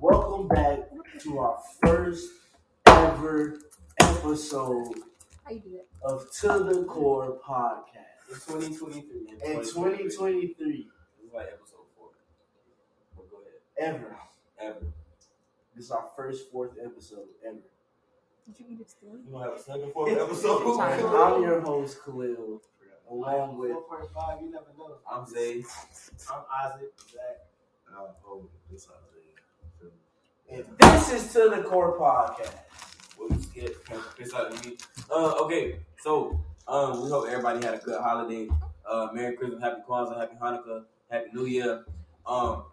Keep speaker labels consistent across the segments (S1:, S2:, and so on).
S1: Welcome back to our first ever episode
S2: How you do that?
S1: of To the Core podcast
S3: It's 2023.
S1: in 2023
S3: This is like episode four. But go ahead.
S1: ever.
S3: Ever.
S1: This is our first fourth episode ever.
S2: Did you eat it still?
S3: You gonna have a second fourth episode?
S1: I'm your host Khalil, along with
S4: 4.5, you never know.
S3: I'm Zay.
S4: I'm Isaac. Zach.
S3: I'm oh, this is
S1: and this is To the Core podcast.
S3: What you scared? Piss out of me. Uh, okay. So, um, we hope everybody had a good holiday. Uh, Merry Christmas, Happy Kwanzaa, Happy Hanukkah, Happy New Year. Um,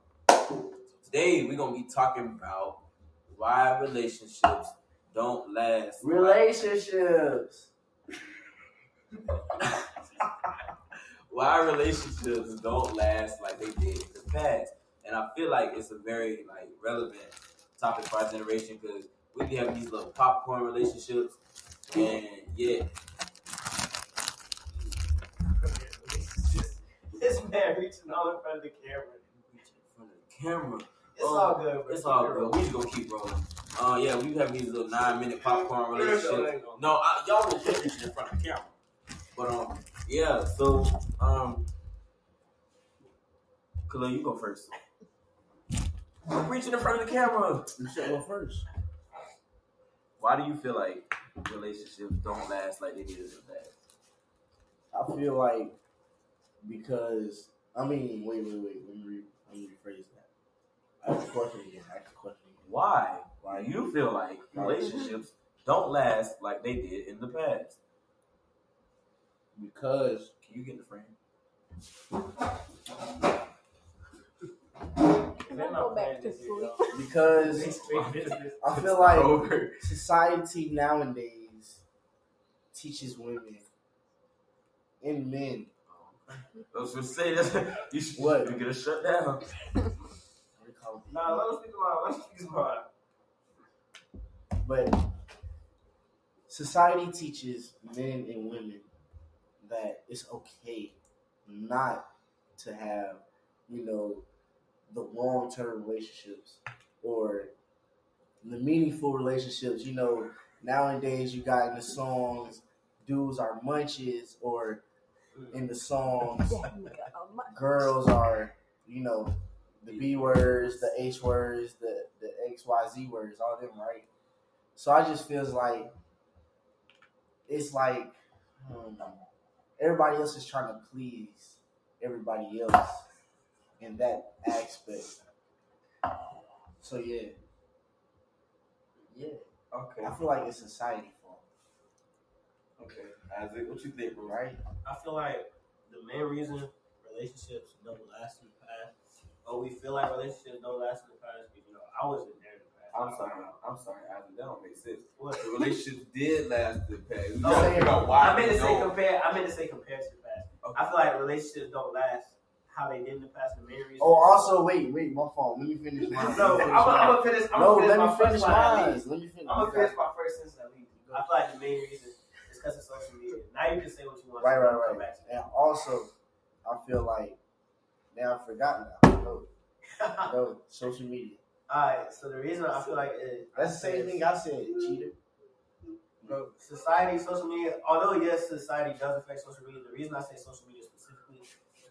S3: today we're gonna be talking about why relationships don't last.
S1: Relationships.
S3: why relationships don't last like they did in the past. And I feel like it's a very like relevant topic for our generation because we be having these little popcorn relationships, and yeah,
S4: This man reaching all in front of the camera.
S3: in front of the camera.
S4: It's
S3: Oh,
S4: all good, bro.
S3: It's all good. We just gonna keep rolling. Uh, yeah, we have these little nine minute popcorn relationships. No, I, y'all will put this in front of the camera. But um, yeah. So um, Khalil, you go first. I'm reaching in front of the camera.
S1: You should go first.
S3: Why do you feel like relationships don't last like they did in the past?
S1: I feel like because I mean, wait, wait, wait. Let me, re, let me rephrase that. Ask the question again. Ask the question again.
S3: Why? Why you feel like relationships don't last like they did in the past?
S1: Because
S3: Can you get in the frame?
S2: Can I go back to sleep?
S1: because I feel like society nowadays teaches women and men.
S3: I was gonna say that you should
S1: What?
S3: you get a shut down.
S1: what do you call it?
S4: Nah, let us speak about Let us speak about
S1: But society teaches men and women that it's okay not to have, you know, the long term relationships or the meaningful relationships. You know, nowadays you got in the songs, dudes are munches, or in the songs, girls are, you know, the B words, the H words, the, the X, Y, Z words, all them, right? So I just feels like it's like um, everybody else is trying to please everybody else in that aspect. So yeah, yeah,
S3: Okay.
S1: I feel like it's society fault,
S3: Okay. Isaac, what you think, bro?
S1: right?
S4: I feel like the main reason relationships don't last in the past, or we feel like relationships don't last in the past, because, you know, I wasn't there in the past.
S3: I'm sorry. I'm sorry, Isaac. That don't make sense.
S4: What?
S3: The relationships did last in the past. We
S4: Oh,
S3: gotta figure out why
S4: I meant to say compare. I meant to say compared to the past.
S3: Okay.
S4: I feel like relationships don't last how they did in the past. The main reason.
S1: Oh, also wait, wait, my fault. Let me finish mine.
S4: no,
S1: Let me
S4: I'm
S1: finish
S4: gonna
S1: mine.
S4: finish. I'm
S1: no, let me
S4: my
S1: finish
S4: first line at
S1: mine. Let me finish.
S4: I'm gonna finish my first sentence at least. I feel like the main reason is because of social media. Now you can say what you want.
S1: Right,
S4: to
S1: right, right.
S4: back to
S1: And also, I feel like now I forgot now. No, no, social media.
S4: Alright, so the reason I feel like it,
S1: That's the same thing I said, cheater.
S4: Bro, society, social media. Although yes, society does affect social media. The reason I say social media specifically is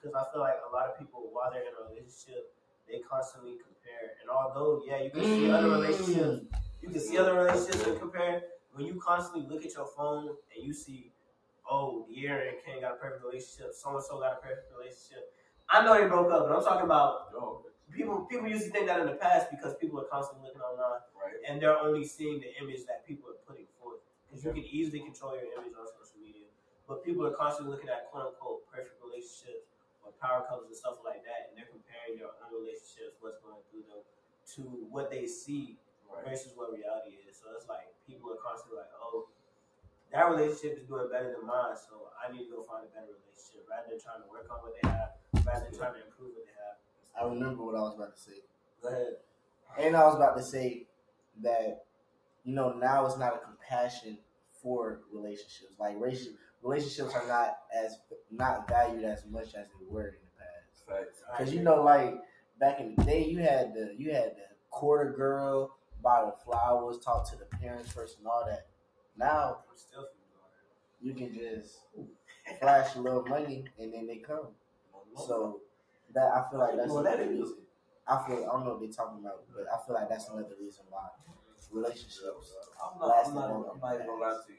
S4: because I feel like a lot of people, while they're in a relationship, they constantly compare. And although yeah, you can see other relationships, mm. you can see other relationships and compare. When you constantly look at your phone and you see, oh, De'Aaron and Ken got a perfect relationship, so and so got a perfect relationship. I know they broke up, but I'm talking about
S3: Oh,
S4: people. People used to think that in the past because people are constantly looking online
S3: right.
S4: and they're only seeing the image that people are putting forth. Because you can easily control your image on social media, but people are constantly looking at quote unquote perfect relationships power couples and stuff like that, and they're comparing their own relationships, what's going through them, to what they see
S3: Right.
S4: versus what reality is. So it's like people are constantly like, oh, that relationship is doing better than mine, so I need to go find a better relationship rather than trying to work on what they have, rather than trying to improve what they have.
S1: I remember what I was about to say.
S4: Go ahead.
S1: And I was about to say that, you know, now it's not a compassion for relationships. Like relation- relationships are not as not valued as much as they were in the past.
S3: Facts.
S1: Because you know, like back in the day, you had the you had the quarter girl buy the flowers, talk to the parents first, and all that. Now you can just flash a little money and then they come. So that I feel like that's
S3: Well,
S1: another
S3: is-
S1: reason. I feel I don't know what they're talking about, but I feel like that's another reason why relationships.
S3: I'm not,
S1: Last
S3: I'm not, I'm not even gonna lie to you.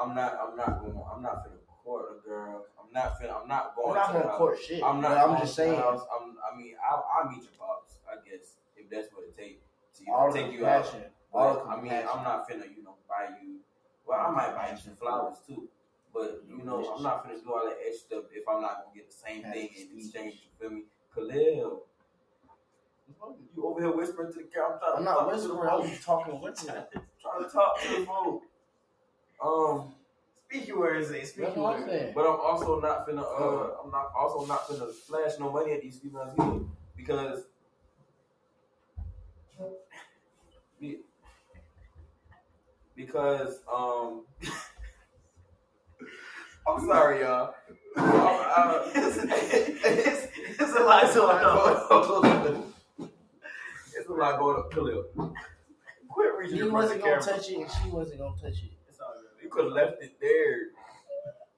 S3: I'm not, I'm not going, I'm not finna court a girl. I'm not finna, I'm not
S1: I'm not gonna court shit.
S3: I'm not.
S1: I'm just saying.
S3: house. I'm, I mean, I'll, I'll meet your pops, I guess, if that's what it takes to you
S1: All
S3: take you out.
S1: All
S3: I mean. I'm not finna, you know, buy you. Well, I might buy you some flowers too. But you know, I'm not finna do all that extra stuff if I'm not gonna get the same thing in exchange. You feel me, Khalil? You over here whispering to the camera. I'm,
S1: I'm not
S3: talk to the
S1: whispering. I'm talking with you.
S3: trying to talk to the phone. Um,
S4: Speak your words, eh? Speak
S1: That's
S4: your
S1: what I'm
S4: words.
S1: saying.
S3: but I'm also not finna. Uh, I'm not also not finna flash no money at these females either because. Because um, I'm sorry, y'all. Uh,
S4: it's, it's, it's a lot going on.
S3: it's a lot going up. Khalil, quit reaching
S1: He wasn't gonna
S3: camera.
S1: touch it, and she wasn't gonna touch it.
S4: All.
S3: You could have left it there.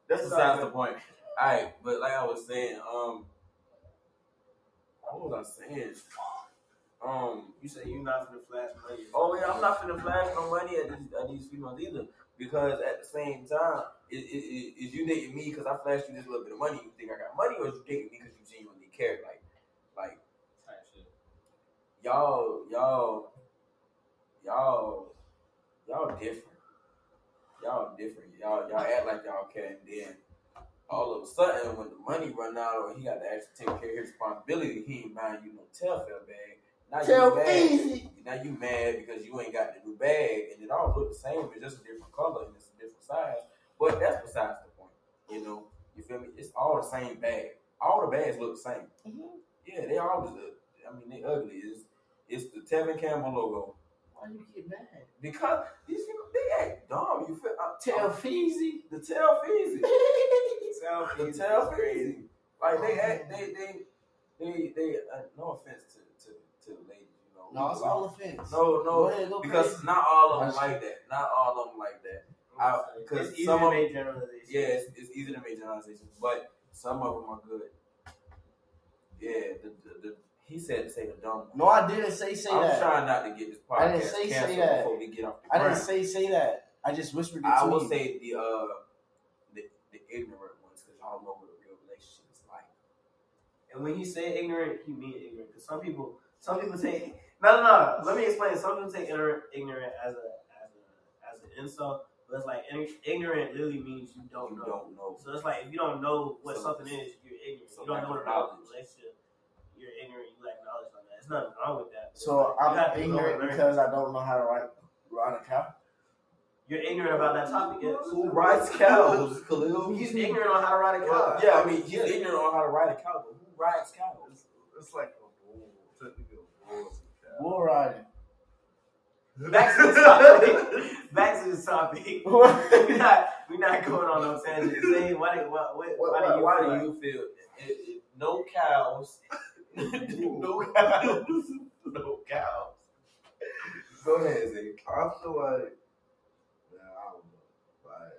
S3: That's besides
S4: all
S3: the point. Alright, but like I was saying, um what was I saying? Um
S4: You say you're not finna flash money.
S3: oh yeah, I'm not finna flash no money at these at these females either. Because at the same time, is, is, is you dating me because I flashed you this little bit of money, you think I got money, or is you dating me because you genuinely care? Like, like
S4: Type shit.
S3: y'all, y'all, y'all, y'all different. Y'all different. Y'all, y'all act like y'all and then all of a sudden, when the money run out, or he got to actually take care of his responsibility, he ain't buying you no Telfar bag. Now
S1: Tell
S3: you mad. Now you mad because you ain't got the new bag, and it all look the same. It's just a different color and it's a different size. But that's besides the point. You know, you feel me? It's all the same bag. All the bags look the same.
S1: Mm-hmm.
S3: Yeah, they all look. I mean, they ugly. It's it's the Tevin Campbell logo
S1: Why you get mad?
S3: because these people they act dumb. You feel? I,
S1: Tell Feezy.
S3: the tail feezy.
S4: Tell
S3: The
S4: Feezy.
S3: tail feezy. Like they act. They they they they. Uh, no offense to to to the ladies. You know.
S1: No, it's all offense.
S3: No,
S1: Go
S3: no,
S1: ahead, go
S3: because
S1: crazy.
S3: not all of them like that. Not all of them like that. 'cause
S4: it's easy
S3: some
S4: to
S3: of-
S4: make generalizations.
S3: Yeah, it's, it's easy to make generalizations, but some of them are good. Yeah, the, the, the he said to say the dumb.
S1: No, I didn't say say
S3: I'm
S1: that.
S3: trying not to get this podcast
S1: I didn't say- say
S3: canceled
S1: that.
S3: before we get off the
S1: I didn't say say that. I just whispered it
S3: I
S1: to
S3: will
S1: you.
S3: say the uh the, the ignorant ones because y'all know what a real relationship is like.
S4: And when he say ignorant, he mean ignorant. Because some people, some people take no, no, no. Let me explain. Some people take ignorant, ignorant as a as a as an insult. But it's like ignorant literally means you don't
S3: You
S4: know.
S3: don't know.
S4: So it's like if you don't know what
S3: So-
S4: something is, you're ignorant.
S3: so
S4: you don't know what about the relationship. You're ignorant. You lack knowledge on that. There's nothing wrong with that.
S1: So
S4: you have
S1: I'm
S4: to
S1: ignorant because I don't know how to ride ride a cow.
S4: you're ignorant about that topic. Yes.
S3: Who rides cows, Khalil?
S4: He's ignorant on how to ride a cow.
S3: Yeah, I mean he's ignorant on how to ride a cow, but who rides cows?
S5: It's like a bull, technically a bull.
S1: Bull riding.
S4: Back to the topic. Back to the topic. we're not we're not going on no tangent. Say why do what, what,
S3: Why,
S4: why, do you
S3: why
S4: feel
S3: do
S4: like-
S3: you feel it, it, no cows? no cows. no cows. Go ahead, Zeke.
S5: I feel like, man, I don't know. Like,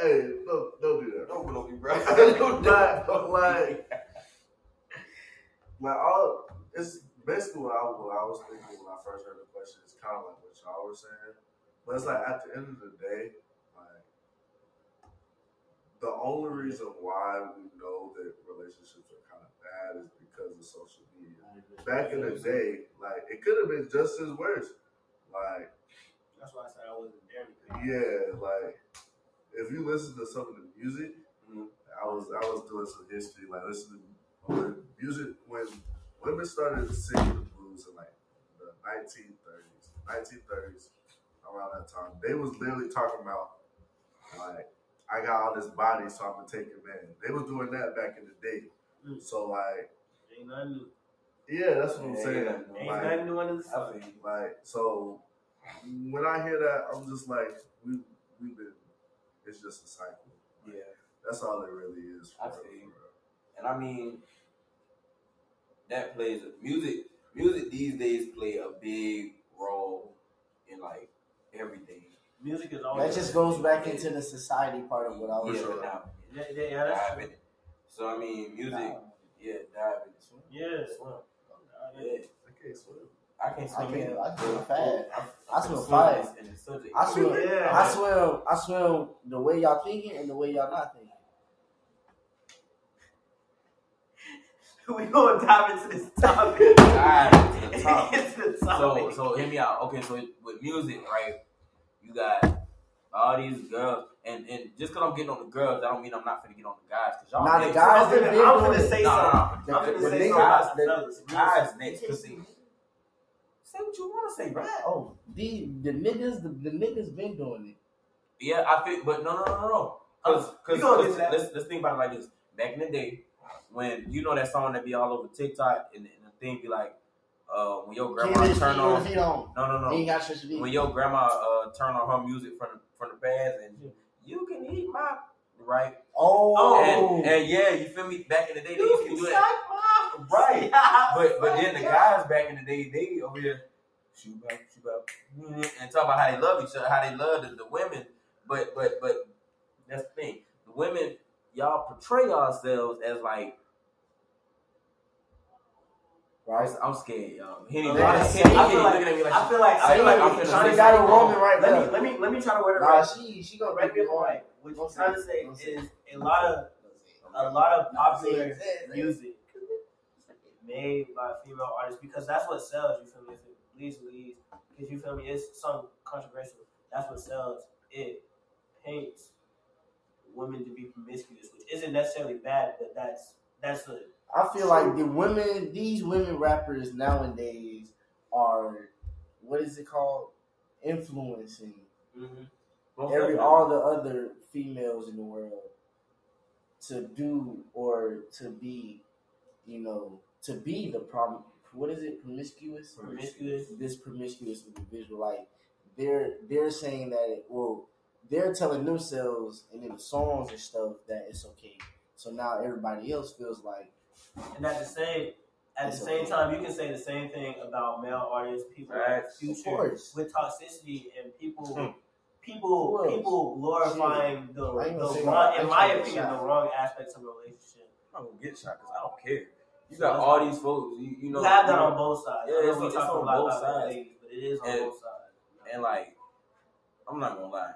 S5: hey, don't, don't do that.
S3: Don't blow me, bro.
S5: Don't do that. Like, like all, it's basically what I, what I was thinking when I first heard the question. It's kind of like what y'all were saying, but it's like at the end of the day, the only reason why we know that relationships are kind of bad is because of social media. Back in the day, like it could have been just as worse. Like
S4: That's why I said I wasn't there.
S5: yeah, like if you listen to some of the music,
S3: Mhm.
S5: I was I was doing some history, like listening when music when women started singing the blues in like the 1930s, 1930s, around that time, they was literally talking about like I got all this body, so I'm gonna take your man. They was doing that back in the day.
S4: Mm.
S5: So like,
S4: Ain't nothing new.
S5: yeah, that's what I'm saying.
S3: yeah,
S4: Ain't
S5: Like,
S4: nothing new under the
S3: I
S4: sun.
S5: like so, when I hear that, I'm just like, we we've been. It's just a cycle.
S3: Yeah.
S5: That's all it really is. For
S3: I
S5: real,
S3: feel
S5: for real.
S3: And I mean, that plays music. Music these days play a big role in like everything.
S4: Music is always
S1: That just goes back into the society part of what I was
S3: Yeah,
S1: saying.
S3: but now
S4: Yeah, yeah, yeah, that's
S3: dive
S4: true.
S3: So I mean, music.
S1: Nah.
S3: Yeah, dive in it.
S4: Yes.
S3: Yeah,
S5: I can't swim.
S3: I can't swim.
S1: I
S3: swim.
S1: can't-
S3: either.
S1: I swim fast.
S3: I,
S1: I swim
S3: can
S1: fast.
S3: in the subject.
S1: I swim.
S4: Yeah.
S1: I swim. I swim the way y'all thinking and the way y'all not thinking.
S4: we gonna dive into this topic.
S3: Dive into the topic.
S4: into the
S3: So, so hear me out. Okay, so with music, right? You got all these girls, and and just because I'm getting on the girls, that don't mean I'm not finna get on the guys. Cause y'all
S1: Nah, the guys
S4: I'm
S1: they
S4: finna,
S1: been
S4: I'm
S1: doing
S4: finna
S1: it.
S4: say
S3: No, no,
S4: something.
S3: no.
S4: I'm
S1: The-
S4: finna say
S1: niggas-
S4: something about
S1: the-
S4: the fellas.
S3: guys next. Cause see, say what you want to say, right?
S1: Oh, the the niggas, the, the niggas been doing it.
S3: Yeah, I feel, but no, no, no, no, no. Cause, cause,
S4: gonna get
S3: cause
S4: to that.
S3: let's let's think about it like this. Back in the day, when you know that song that be all over TikTok, and, and the thing be like, uh, when your grandma turn on,
S1: don't,
S3: no, no, no.
S1: he ain't got shit to do.
S3: when your grandma uh turn on her music from the, from the past and you can eat my right?
S1: Oh,
S3: and, and yeah you feel me? Back in the day they used to do that.
S4: my
S3: right. But but then the guys back in the day they over here shoot back shoot back and talk about how they love each other how they love the, the women. But but but that's the thing. The women y'all portray yourselves as like
S1: right.
S3: I'm scared y'all Henny,
S4: A
S3: Henny,
S4: lot of-
S3: Henny,
S4: I feel like-
S3: looking at me like
S4: I feel like I feel like
S3: I'm
S4: I'm
S3: finna
S4: trying to
S1: got
S3: something.
S1: woman right
S4: let
S1: there.
S4: me let me let me try to word it
S1: Nah,
S4: right.
S1: she she gonna break it
S4: right. What you're trying to
S1: say
S4: say
S1: it. Don't say
S4: is a lot of a lot of popular
S1: it, it.
S4: music made by female artists because that's what sells. You feel me? It leads leads, because you feel me, it's some controversial. That's what sells. It paints women to be promiscuous, which isn't necessarily bad, but that's that's the
S1: I feel like the women, these women rappers nowadays are, what is it called? Influencing mm-hmm. every all the other females in the world to do or to be, you know, to be the problem. What is it? Promiscuous.
S4: promiscuous.
S1: This promiscuous individual, like they're they're saying that it, well, they're telling themselves and in the songs and stuff that it's okay. So now everybody else feels like
S4: And at the same at the same time, you can say the same thing about male artists, people like
S3: Facts.
S1: Of
S4: Future
S1: course.
S4: with toxicity and people.
S3: Hmm.
S4: People, people glorifying the, the wrong, in my opinion,
S1: shot.
S4: the wrong aspects of a relationship.
S3: I'm gonna get shot because I don't care. You got
S4: that's-
S3: all these folks, you, you know.
S4: you have that
S3: you know,
S4: on both sides.
S3: Yeah, it's-
S4: we
S3: it's
S4: talk
S3: on
S4: a
S3: both sides.
S4: ladies, but it is on
S3: And-
S4: both sides.
S3: And like, I'm not gonna lie.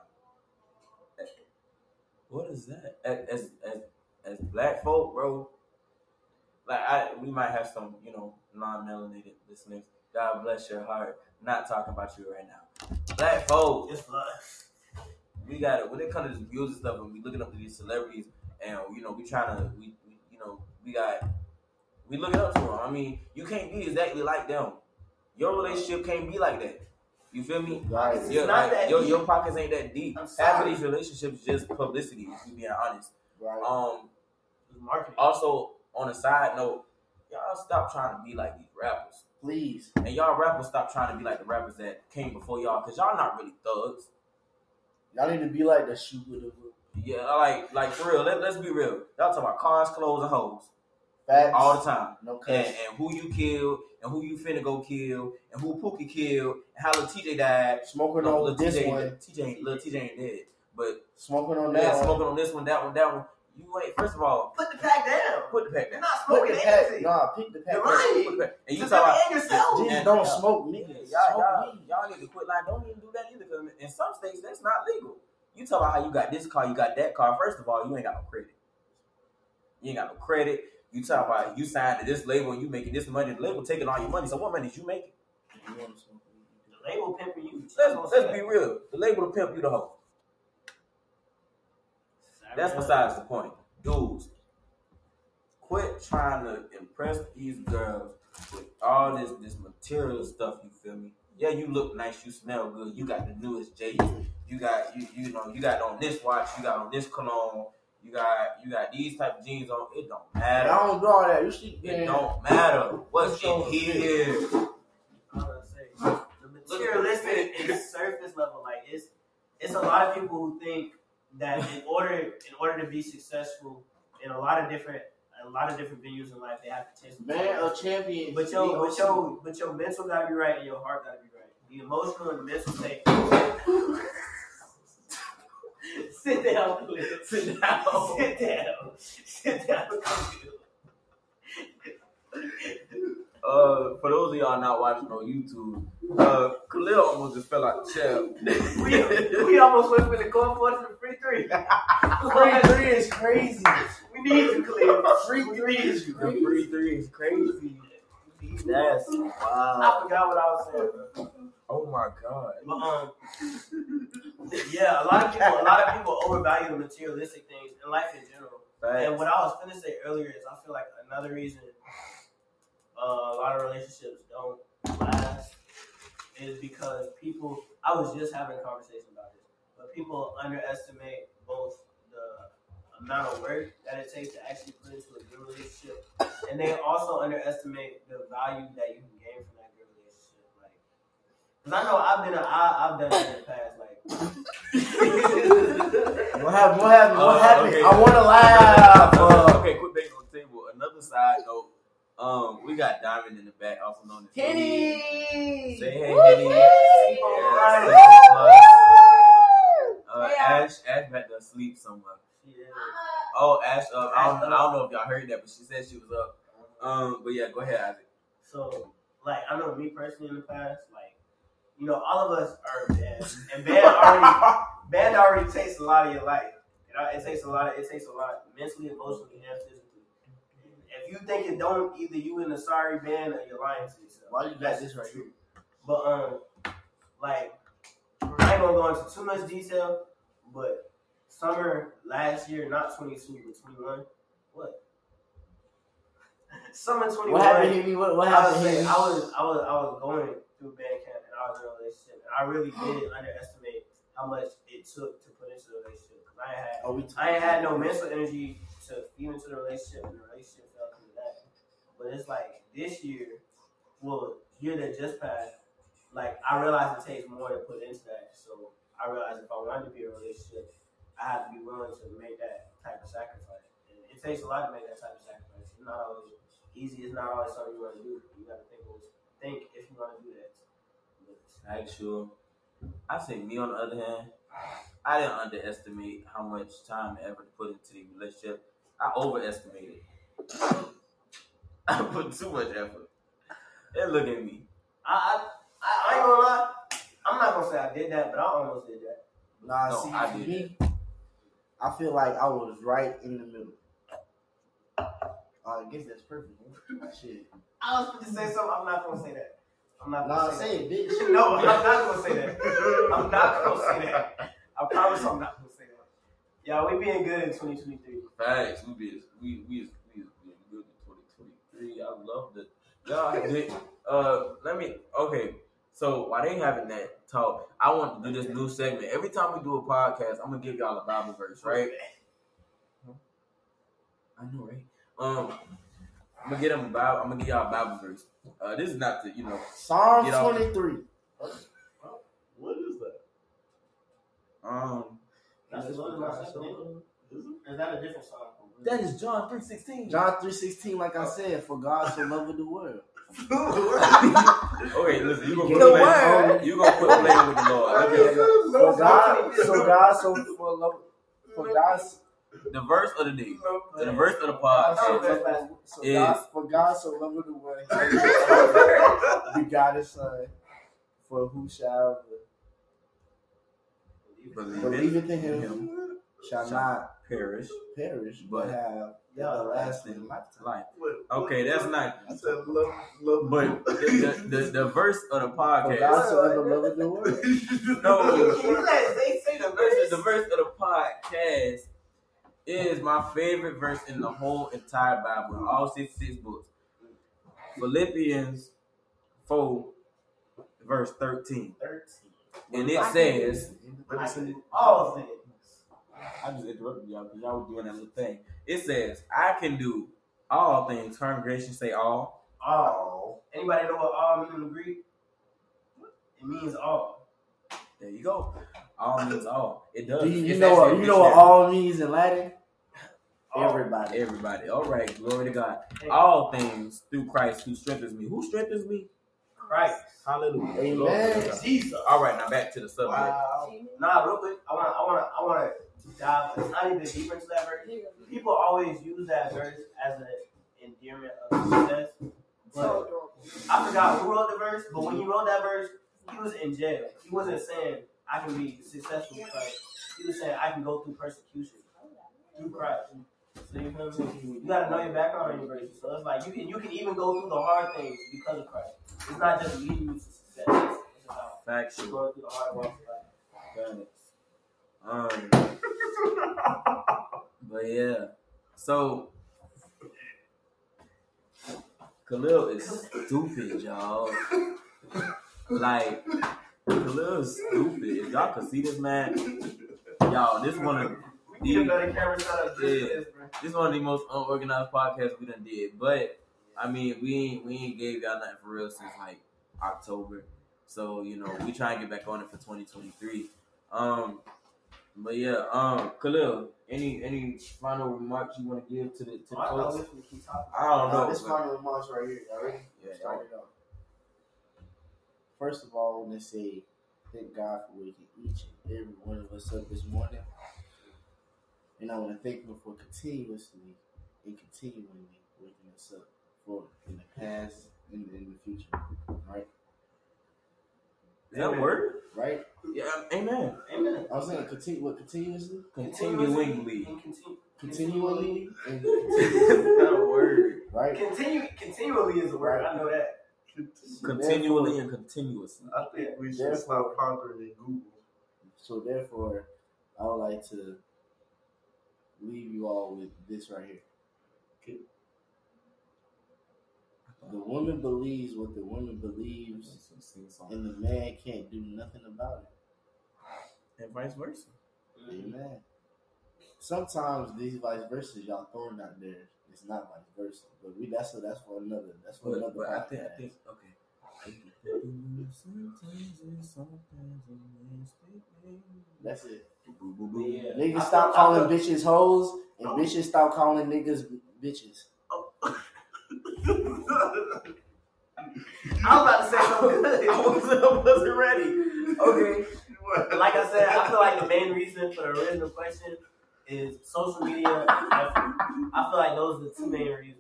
S3: What is that? As as as, as black folk, bro. Like I, we might have some, you know, non-melanated listeners. God bless your heart. Not talking about you right now. Black folks,
S4: It's fun.
S3: we got it. When it comes to this music stuff, and we looking up to these celebrities, and you know, we trying to, we, we you know, we got, we looking up to them. I mean, you can't be exactly like them. Your relationship can't be like that. You feel me?
S1: right.
S4: It's
S3: Your,
S4: not
S3: like,
S4: that
S3: your,
S4: deep.
S3: your pockets ain't that deep.
S4: I'm
S3: Half of these relationships just publicity. If you being honest.
S1: Right.
S3: Um.
S4: Marketing.
S3: Also, on a side note, y'all stop trying to be like these rappers,
S1: Please.
S3: and y'all rappers stop trying to be like the rappers that came before y'all, cause y'all not really thugs.
S1: Y'all need to be like the shoe with the
S3: Yeah, like like for real. Let, let's be real. Y'all talk about cars, clothes, and hoes
S1: facts.
S3: all the time.
S1: No
S3: And,
S1: cuss.
S3: and who you killed, and who you finna go kill, and who Pookie killed, and how Lil TJ died.
S1: Smoking
S3: No,
S1: on this
S3: TJ,
S1: one.
S3: TJ Lil TJ ain't dead, but
S1: Smoking on that
S3: yeah,
S1: one.
S3: smoking on this one, that one, that one. You ain't. First of all,
S4: Put the pack down.
S3: put the pack
S4: You're
S3: down.
S4: not
S1: Pick
S4: smoking
S1: the pack.
S4: anything.
S1: Nah, pick the pack.
S4: You're
S1: up.
S4: lying.
S3: Put the pack. And you talk about
S4: and yourself.
S1: Just
S3: And-
S1: don't
S3: yeah.
S1: smoke
S3: Yeah,
S1: niggas.
S3: y'all, y'all, y'all need to quit lying. Don't even do that either, because in some states that's not legal. You talk about how you got this car, you got that car. First of all, you ain't got no credit. You ain't got no credit. You talk about you signed to this label and you making this money. The label taking all your money. So what money is you making?
S1: You wanna smoke weed?
S4: The label pimping you.
S3: Let's, let's be real. The label to pimp you the hoe. That's besides the point. Dudes, quit trying to impress these girls with all this this material stuff. You feel me? Yeah, you look nice, you smell good, you got the newest J. You got you you know you got on this watch, you got on this cologne, you got you got these type of jeans on. It don't matter.
S1: I don't do all that. You see,
S3: It
S1: man.
S3: don't matter what's in here.
S4: I'm gonna say the materialistic is surface level. Like it's it's a lot of people who think that in order in order to be successful in a lot of different a lot of different venues in life. They have to taste.
S1: Man of champions.
S4: But your, but your, but your mental gotta be right and your heart gotta be right. The emotional and the mental state. Sit down.
S3: Sit down.
S4: Sit down. Sit down.
S3: Uh, for those of y'all not watching on YouTube, uh, Khalil almost just fell out the chair.
S4: we, we almost went for the goal for the free three.
S1: Free three is crazy.
S4: We need you, Cliff.
S1: Free three is crazy.
S3: The free three is crazy. That's wow.
S4: I forgot what I was saying. bro.
S3: Oh my god.
S4: But um, yeah, a lot of people, a lot of people overvalue the materialistic things in life in general. And what I was gonna say earlier is, I feel like another reason uh, a lot of relationships don't last is because people. I was just having a conversation about this, but people underestimate both the amount of work that it takes to actually put into a good relationship, and they also underestimate the value that you can gain from that good relationship. Like, because I know I've been, a, I, I've done that in the past. Like,
S1: What happened? What happened? What
S3: Uh, okay.
S1: I want to laugh. Uh,
S3: okay, quick bang on the table. Another side note. Um, we got Diamond in the back, also known as
S1: Kenny.
S3: Say hey,
S2: Woo,
S3: Henny. Yeah,
S4: Woo.
S3: say. Uh,
S2: Hey,
S3: Ash, Ash had to sleep somewhere.
S4: yeah.
S3: Oh, Ash, uh, I, don't, I don't know if y'all heard that, but she said she was up. Um, but yeah, go ahead, Isaac.
S4: So, like, I know me personally in the past, like, you know, all of us are band, and band already, band already takes a lot of your life. You know, it takes a lot. Of, it takes a lot mentally, emotionally, and physically. You think it don't, either you in the sorry band or you're lying to yourself.
S1: Why you got this right here?
S4: But um, like, I ain't gonna go into too much detail, but summer last year, not 22, but 21. What? Summer 21.
S1: What happened, Henny? What, what
S4: I was,
S1: happened.
S4: I was, I was, I was going through band camp and I was in a relationship, and I really did underestimate how much it took to put into the relationship. I had,
S1: Oh,
S4: I had no mental energy to feed into the relationship, and the relationship fell into that. But it's like this year, well, year that just passed, like I realized it takes more to put into that. So I realized if I wanted to be in a relationship, I have to be willing to make that type of sacrifice. And it takes a lot to make that type of sacrifice. It's not always easy. It's not always something you want to do. You got to think think if you want to do that. But
S3: Actual. I say me on the other hand, I didn't underestimate how much time and effort to put into the relationship. I overestimated. I put too much effort. And look at me.
S4: I, I, I ain't gonna lie. I'm not gonna say I did that, but I almost did that.
S1: Nah,
S3: No,
S1: see,
S3: I did
S1: me, I feel like I was right in the middle. Uh, I guess that's perfect. man. Shit.
S4: I was going to say something. I'm not gonna say that. I'm not gonna
S1: Nah,
S4: say,
S1: say it, bitch.
S4: that. No, I'm not gonna say that. I'm not gonna say that. I promise I'm not gonna say that. Yeah, we being good in 2023.
S3: Facts. We be we we we we good in 2023. I love the y'all did uh let me okay. So while they having that talk, I want to do this new segment. Every time we do a podcast, I'm gonna give y'all a Bible verse, right? I know, right? Um, I'm gonna get them a Bible. I'm gonna give y'all a Bible verse. Uh, this is not the you know
S1: Psalm 23.
S5: What is that?
S3: um
S4: That's the one I said, nigga. Is that a different song?
S3: That is John three sixteen.
S1: John 3.16, like I uh, said, for God so loved the world.
S3: okay, listen, you gonna
S1: The
S3: quit
S2: word.
S3: You gonna quit playing with the Lord. Okay. at
S1: For God, so God so for love, for God,
S3: the verse of the day. The verse of the
S1: God so,
S3: podcast.
S1: loved- so
S3: Is-
S1: God, for God so loved the world, he got his son, for who shall
S3: Believe
S1: believeth in him,
S3: him
S1: shall
S3: shall
S1: not
S3: perish
S1: perish, but
S3: but
S1: have the everlasting lifetime.
S3: life. Okay, that's not.
S5: I said love, love.
S3: But the, the, the, the verse of the
S1: For God
S3: podcast.
S1: so ever loved the world.
S3: No,
S4: Can you let they say
S3: the verse, the verse of the podcast is my favorite verse in the whole entire Bible, in all 66 books. Philippians 4, verse 13.
S4: 13.
S3: And it says,
S4: I said all things.
S3: I just interrupted y'all because y'all were doing that little thing. It says, I can do all things. Congregation say all.
S4: All. Anybody know what all means in the Greek? It means all.
S3: There you go. All means all. It does.
S1: Do you, you know what you know what all means in Latin? Everybody.
S3: Everybody. All right. Glory to God.
S4: Hey,
S3: All things through Christ who strengthens me. Who strengthens me?
S4: Christ.
S3: Hallelujah.
S1: Amen.
S3: Glory.
S4: Jesus.
S3: All right. Now back to the subject.
S4: Wow. Nah, real quick. I wanna, I wanna, I wanna dive It's not even deeper into that verse. People always use that verse as an endearment of success. But I forgot who wrote the verse, but when he wrote that verse, he was in jail. He wasn't saying I can be successful with Christ. He was saying I can go through persecution through Christ. So you feel me? You gotta know your background and your grace. So it's like you can you can even go through the hard things because of Christ. It's not just leading you to success. It's, about
S3: Factual.
S4: going through the hard walks of life.
S3: Um, but yeah, so Khalil is stupid, y'all. Like Khalil is stupid. If y'all could see this man, y'all, this one of
S4: We need a
S3: the
S4: better camera setup
S3: Yeah.
S4: this
S3: one of the most unorganized podcasts we done did. But I mean, we ain't we ain't gave y'all nothing for real since like October. So you know, we try and get back on it for 2023. Um, but yeah, um, Khalil, any any final remarks you want to give to the to the
S4: I
S3: folks?
S4: we could keep talking.
S3: I don't know.
S1: this
S3: but-
S1: final remarks right here. Y'all ready?
S3: Yeah,
S1: Start it off. First of all, I want to say thank God for waking each and every one of us up this morning. And I want to thank Him for continuously and continually waking us up for in the past and in the future. Right?
S3: Is that a word?
S1: Right?
S3: Yeah, amen.
S4: Amen.
S1: I was saying continue what continuously?
S3: Continuingly.
S4: And continue.
S1: Continually and
S3: Is that a word?
S1: right?
S4: Continue. Continually is a word. I know that.
S3: Continually and continuously.
S5: I think we should
S1: Therefore-
S5: stop conquering in Google.
S1: So therefore, I would like to leave you all with this right here. The woman believes what the woman believes, and the man can't do nothing about it.
S3: And vice versa.
S1: Amen. Sometimes these vice versa y'all throwing out there, it's not vice versa. But we that's that's for another that's for
S3: But,
S1: another
S3: but I think I
S1: podcast.
S3: think okay.
S1: That's it.
S4: Yeah.
S1: Niggas stop calling bitches hoes, and oh. bitches stop calling niggas bitches. Oh.
S4: I was about to say something good.
S3: I wasn't, I wasn't ready. Okay.
S4: Like I said, I feel like the main reason for the original question is social media. and effort. I feel like those are the two main reasons.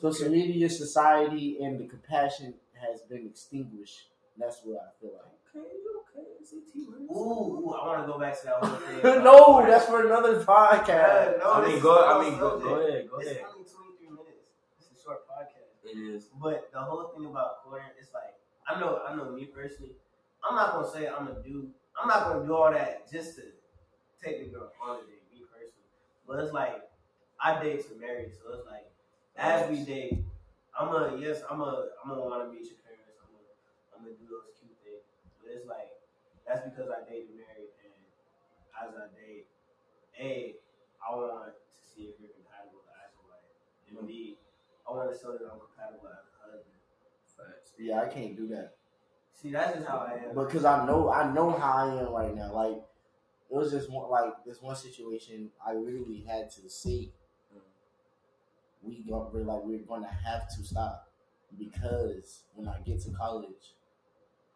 S1: Social media, society, and the compassion has been extinguished. That's what I feel like.
S3: Okay, okay. CT.
S4: Ooh, ooh I want to go back to that whole thing.
S1: no, that's for another
S4: Yeah,
S1: podcast.
S4: no,
S3: I mean, go. I mean, go. Go ahead. Go
S4: It's
S3: ahead.
S4: only 23 minutes. It's a short podcast.
S3: It is.
S4: But the whole thing about courting, it's like I know, I know me personally. I'm not gonna say I'm gonna do. I'm not gonna do all that just to take the girl on a date, me personally. But it's like I date to marry, so it's like as we date, I'm gonna yes, I'm gonna I'm gonna want to meet your parents. I'm gonna I'm gonna do those cute things. But it's like that's because I date to marry, and as I date, a I want to see if you're compatible as a wife, and b Oh, I want to show that I'm compatible as a husband.
S3: Facts.
S1: Yeah, I can't do that
S4: See, that's just how I am.
S1: because I know I know how I am right now. Like it was just one like this one situation. I literally had to see we go we're like we're gonna have to stop because when I get to college,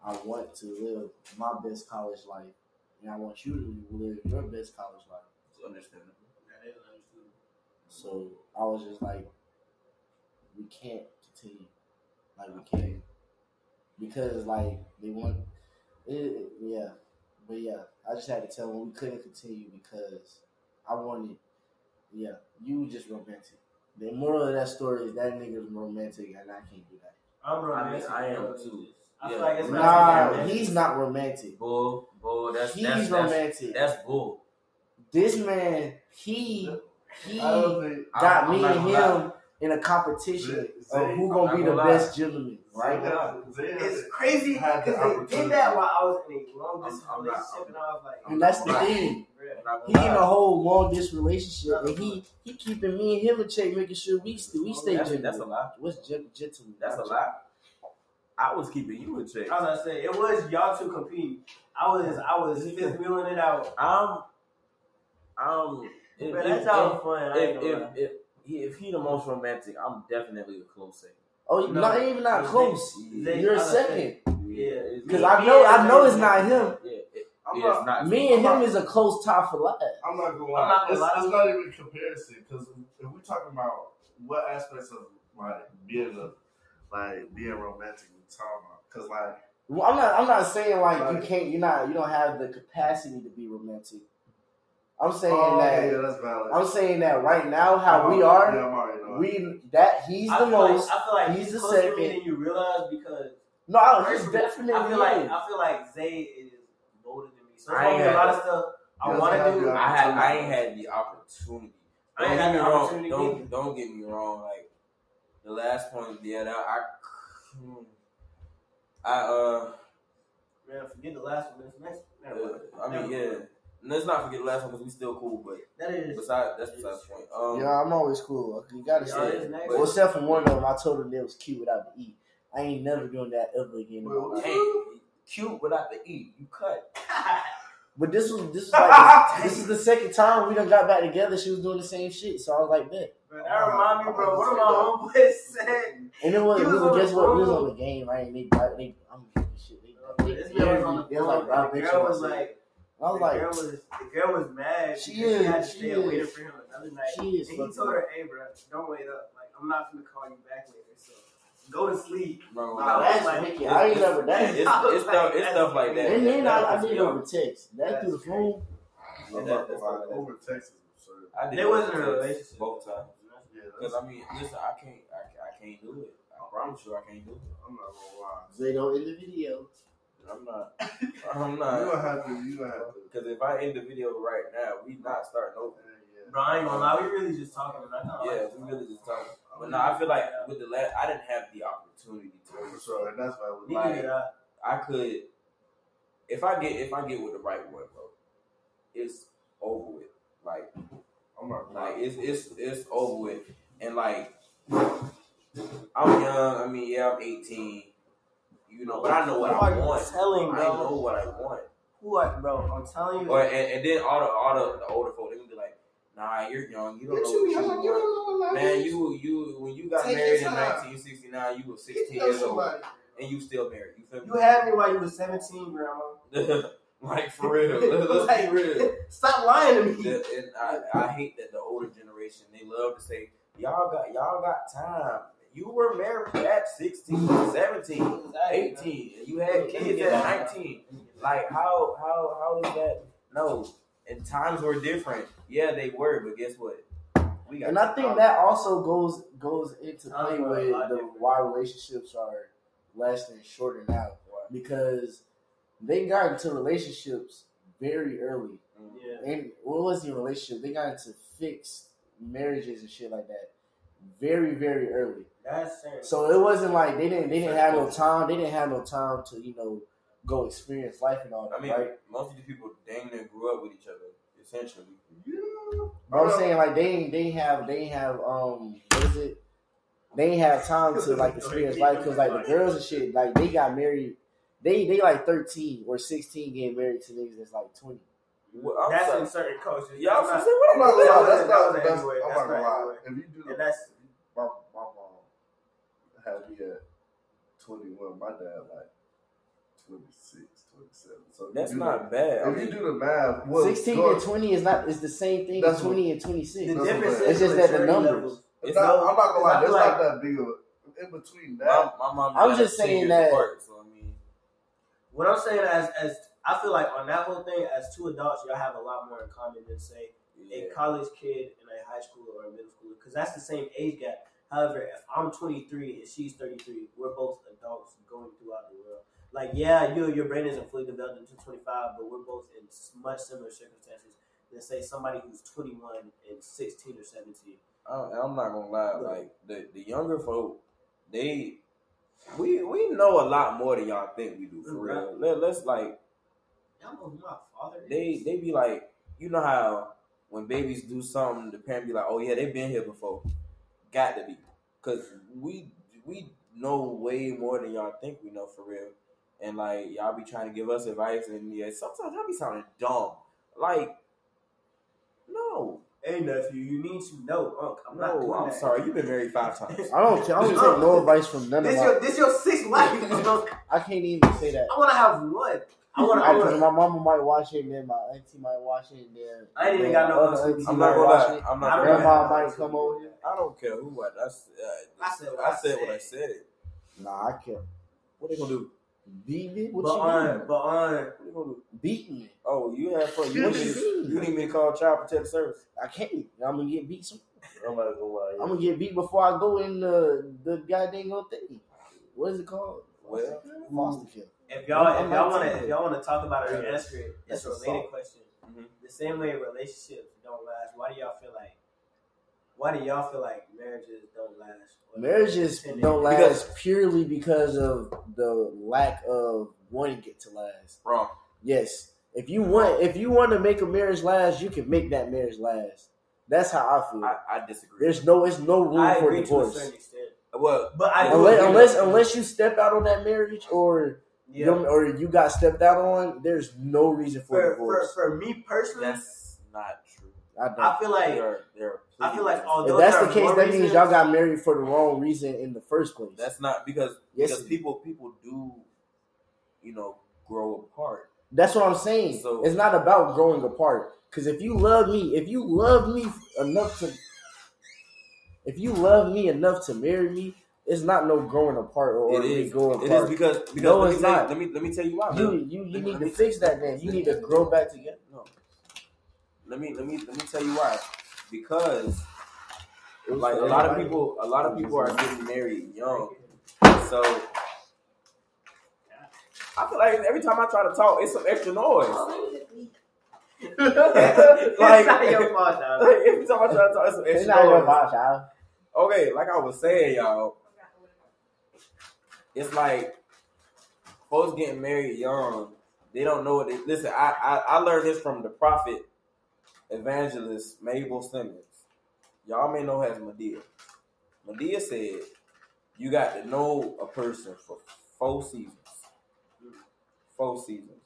S1: I want to live my best college life, and I want you to live your best college life.
S3: It's understandable.
S4: That is understood.
S1: So I was just like, we can't continue, like we can't, because like they want, it, yeah, but yeah, I just had to tell them we couldn't continue because I wanted, yeah, you were just romantic. The moral of that story is that nigga's romantic, and I can't do that.
S4: I'm romantic.
S3: I am too.
S4: I
S3: Yeah.
S4: feel like it's
S1: Nah,
S4: romantic.
S1: he's not romantic.
S3: Bull, bull. That's
S1: He's
S3: that's, that's,
S1: romantic.
S3: that's bull.
S1: this man, he he
S5: I don't think
S1: got
S3: I'm
S1: me
S3: not
S1: and
S3: gonna lie.
S1: Him in a competition
S5: Zay-
S1: of who gonna
S3: not
S1: be the
S3: gonna lie.
S1: best gentleman,
S5: Right
S1: right?
S5: now,
S4: It's crazy
S5: Had the
S4: because they did that while I was in a long distance relationship, and I was like,
S1: And that's the
S3: Right.
S1: thing.
S4: bruh.
S3: I'm not
S1: He
S3: gonna
S1: in a whole long distance relationship, and he he keeping me and him in check, making sure we still we oh, stay
S3: That's,
S1: gentleman.
S3: that's a lie.
S1: What's gen- gentleman?
S3: That's a lie. I was keeping you in check.
S4: I was gonna say it was y'all two competing. I was I was fifth wheeling it out.
S3: I'm, I'm, If, if,
S4: that's all fun. I ain't
S3: if,
S4: gonna
S3: if,
S4: lie.
S3: if, he, if he the most romantic, I'm definitely a close second.
S1: Oh,
S4: No.
S1: not even not close.
S4: they-
S1: You're a
S4: I
S1: second.
S4: Yeah.
S1: Because I know I know it's not him.
S3: Yeah, it,
S5: I'm
S3: yeah,
S5: not-
S3: not.
S1: Me and him is a close tie for life.
S5: I'm not gonna
S4: I'm
S5: lie.
S4: not gonna
S5: it's,
S4: lie.
S5: it's not even comparison because if we're talking about what aspects of like being a like being romantic we talking about, because like
S1: Well, I'm not. I'm not saying like you can't. You're not. You don't have the capacity to be romantic. I'm saying
S5: oh,
S1: that.
S5: yeah, that's valid.
S1: I'm saying that right now, how
S5: I'm
S1: we
S5: already-
S1: are,
S5: yeah, I'm already
S1: we that he's
S4: I
S1: the most.
S4: Like, I feel like
S1: he's
S4: he's,
S1: the
S4: closer to
S1: second.
S4: than you realize because
S1: no, I was
S4: Personally,
S1: definitely.
S4: I feel like. I feel like Zay is bolder than me. So
S3: I
S4: it's gonna
S3: ain't
S4: a lot of stuff I want to do.
S3: I had I ain't had the opportunity.
S4: I
S3: Don't
S4: ain't
S3: get
S4: had
S3: me
S4: the
S3: wrong.
S4: opportunity
S3: Don't
S4: either.
S3: don't get me wrong. Like the last point, yeah, that I, hmm, I uh,
S4: Man, forget the last one. This next.
S3: uh,
S4: Never.
S3: I mean, yeah.
S4: Mind.
S3: Let's not forget the last one because we still cool. But
S4: That is.
S3: besides, that's besides the point. Um,
S1: Yeah, I'm always cool. You gotta
S4: Y'all
S1: say.
S4: is.
S1: Well, except for one of them, I told her they was cute without the e. I ain't never doing that ever again. in my
S5: Well,
S1: life.
S3: hey, cute without the e. You cut.
S1: But this was this was like this is the second time we done got back together. She was doing the same shit, so I was like, bet.
S4: Bro, that remind me, bro. One of my homeboys said.
S1: And it was,
S4: He
S1: it
S4: was
S1: was guess what? We was on the game, right? And they, they I'm getting shit. They, they,
S4: This
S1: they,
S4: girl was on the
S1: they was like,
S4: phone.
S1: bro,
S4: and
S1: bitch,
S4: the girl
S1: you
S4: was
S1: said-
S4: like,
S1: I was
S4: the
S1: like,
S4: girl was the girl was mad.
S1: She
S4: because
S1: is,
S4: She had to
S1: she
S4: stay
S1: is.
S4: waiting for him another night.
S1: she is.
S4: And he
S1: fucking-
S4: told her, "Hey, bro, don't wait up. Like, I'm not gonna call you back later. So go to sleep."
S3: Bro,
S4: Nah,
S1: That's
S4: like-
S1: wicked. I ain't never done.
S3: It's,
S1: it.
S3: it's, stuff, it's stuff like that.
S1: And then I, I
S3: That-
S1: did over text. That through the phone.
S3: Yeah,
S5: I'm
S3: that-
S5: not
S3: that's
S5: gonna lie,
S3: what it is.
S5: over Texas is absurd.
S3: I did
S4: They wasn't in a
S3: text
S4: relationship.
S3: both times.
S5: Yeah,
S3: Because I mean, listen, I can't, I, I can't do it. I promise you, I can't do it.
S5: I'm not gonna lie.
S1: They don't in the video.
S3: I'm not. I'm not.
S5: You
S3: not.
S5: gonna have to. You gonna have to.
S3: Because if I end the video right now, we not starting over.
S5: Yeah,
S4: Bro, I ain't gonna lie. We really just talking. And I kinda
S3: Yeah,
S4: like
S3: we really just talking. But no, I feel like with the last, I didn't have the opportunity to.
S5: For
S3: to.
S5: sure, and that's why we
S4: Neither
S3: like-
S4: did I.
S3: I could, if I get, if I get with the right one, bro, it's over with. Like,
S5: I'm not
S3: like it's it's it's over with. And like, I'm young. I mean, yeah, I'm 18. You know, but I know what
S4: Who
S3: I want.
S4: telling,
S3: I know what I want.
S4: Who are, bro? I'm telling you.
S3: Or and, and then all the all the, the older folk, they gonna be like, Nah, you're young. You don't know what you want.
S5: don't know
S3: Man, you you when you got
S5: Take
S3: married in
S5: time.
S3: 1969, you were 16 years old, and you still married. You feel me?
S4: You had me while you was 17, grandma.
S3: like for real. Let's
S4: Like,
S3: be real.
S4: Stop lying to me.
S3: The- and I, I hate that the older generation they love to say y'all got y'all got time. You were married at 16, 17, 18, and you had kids at 19. Like how how how is that? No, and times were different. Yeah, they were, but guess what? We got
S1: And I think that also goes goes into play with the why relationships are lasting shorter now because they got into relationships very early.
S4: Yeah.
S1: And what was the relationship? They got into fixed marriages and shit like that very very early.
S4: That's serious.
S1: So it wasn't like they didn't they didn't have no time. They didn't have no time to you know go experience life and all that.
S3: I mean,
S1: right?
S3: most of these people dang near grew up with each other, essentially.
S5: Yeah.
S1: But I'm saying like they ain't they have they have um what is it? They ain't have time to like experience life because like the girls and shit like they got married. They they like 13 or 16 getting married to niggas that's like 20.
S3: Well,
S4: that's
S3: sorry.
S4: in certain cultures.
S3: Y'all
S4: That's
S3: say
S4: not-
S5: I'm not gonna lie. That's not
S4: was
S5: the best.
S4: everywhere.
S5: I'm
S4: That's
S5: not gonna
S4: not
S5: lie.
S4: everywhere.
S5: If you do the
S4: And that's
S5: my, my mom had me at 21. My dad like 26, 27. So
S3: That's
S5: you do
S3: not bad. I
S5: if
S3: mean,
S5: you do the math, well,
S1: 16 and 20 is not is the same thing as 20 and 26.
S4: the
S5: That's
S4: difference.
S5: what
S4: is
S1: It's just that the numbers.
S4: levels.
S5: It's
S3: It's
S5: not,
S4: no-
S5: I'm not gonna lie.
S4: I
S5: There's
S4: feel
S5: not that big of a, in between that.
S3: my mom.
S1: I'm just
S3: dad are 10
S1: saying that-
S3: apart, so I mean,
S4: What I'm saying as as I feel like on that whole thing, as two adults, y'all have a lot more in common than say
S3: yeah.
S4: a college kid and a high schooler or a middle schooler, because that's the same age gap. However, if I'm 23 and she's 33, we're both adults going throughout the world. Like, yeah, you your brain isn't fully developed until 25, but we're both in much similar circumstances than say somebody who's 21 and 16 or 17.
S3: I, I'm not gonna lie. Like the the younger folk, they we we know a lot more than y'all think we do for
S4: Right.
S3: real. Let, let's like
S4: Y'all know who my father is.
S3: they they be like, you know how when babies do something, the parent be like, oh yeah, they've been here before. Got to be, cause we we know way more than y'all think we know for real. And like y'all be trying to give us advice, and yeah, sometimes y'all be sounding dumb. Like, no,
S4: Hey nephew, you need to know, Unc. I'm not doing
S3: I'm
S4: that.
S3: sorry. You've been married five times.
S1: I don't. I don't take no advice from none of
S4: This
S1: my.
S4: your this your sixth wife, Unc.
S1: I can't even say that.
S4: I want to have one. I want to.
S1: I,
S4: I
S1: cause my mama might watch it, and then my auntie might watch it, and then
S4: I ain't even got no
S1: other
S4: auntie.
S1: auntie
S3: I'm not gonna
S1: watch it.
S3: I'm
S4: I
S3: not
S4: don't
S3: gonna
S4: know.
S3: lie.
S1: Grandma might come over here.
S3: I don't care who what. That's uh,
S4: I said what
S3: I
S4: I
S3: said what I
S4: said.
S3: said.
S1: Nah, I can't.
S3: What they gonna do?
S1: Beat me? What
S4: But
S1: you
S4: on,
S1: mean?
S4: but on.
S3: What they gonna do?
S1: Beat me?
S3: Oh, you have fun. You need,
S1: you
S3: me, need me to call Child Protective Service?
S1: I can't. I'm gonna get beat. Some,
S5: I'm gonna lie.
S1: I'm gonna get beat before I go in the the goddamn thing. What is it called?
S3: Well,
S1: Foster care.
S4: If y'all,
S1: I'm
S4: if y'all want to, if y'all want to talk about it or answer it, it's a related
S1: assault.
S4: question.
S3: Mhm.
S4: The same way relationships don't last. Why do y'all feel like? Why do y'all feel like marriages don't last?
S1: Marriages don't last
S3: Because-
S1: purely because of the lack of wanting it to last.
S3: wrong.
S1: Yes. If you want if you want to make a marriage last, you can make that marriage last. That's how I feel.
S3: I, I disagree.
S1: There's no it's no room
S4: I
S1: for
S4: agree to a
S1: divorce.
S4: certain extent,
S3: well,
S4: but I
S1: Unless unless, unless you step out on that marriage or
S4: yeah.
S1: you or you got stepped out on, there's no reason for,
S4: for, for
S1: divorce.
S4: for me personally,
S3: that's not true.
S1: I don't.
S4: I feel like
S3: There are, there are
S4: I feel like
S3: plenty of
S4: although
S1: if that's the case,
S4: more
S1: that means
S4: reasons-
S1: y'all got married for the wrong reason in the first place.
S3: That's not because
S1: Yes,
S3: because people people do, you know, grow apart.
S1: That's what I'm saying.
S3: So-
S1: it's not about growing apart. Because if you love me, if you love me enough to, if you love me enough to marry me, it's not no growing apart or
S3: it
S1: me growing apart.
S3: It is because because
S1: No,
S3: let, me
S1: it's
S3: tell you,
S1: not.
S3: let me let me tell you why.
S1: you
S3: Bill.
S1: you, you
S3: Let
S1: need
S3: let
S1: to fix that. Then you need to grow back together.
S3: No. Let me let me let me tell you why. Because like a lot of people a lot of people are getting married young. So I feel like every time I try to talk, it's some extra noise.
S4: it's not your fault, dog.
S3: Like, every time I try to talk, it's some
S1: It's
S3: extra
S1: not your
S3: noise.
S1: fault.
S3: Okay, like I was saying, y'all, it's like folks getting married young. They don't know what they listen. I, I I learned this from the prophet evangelist Mabel Simmons. Y'all may know her as Madea. Madea said, "You got to know a person for four seasons. Four seasons,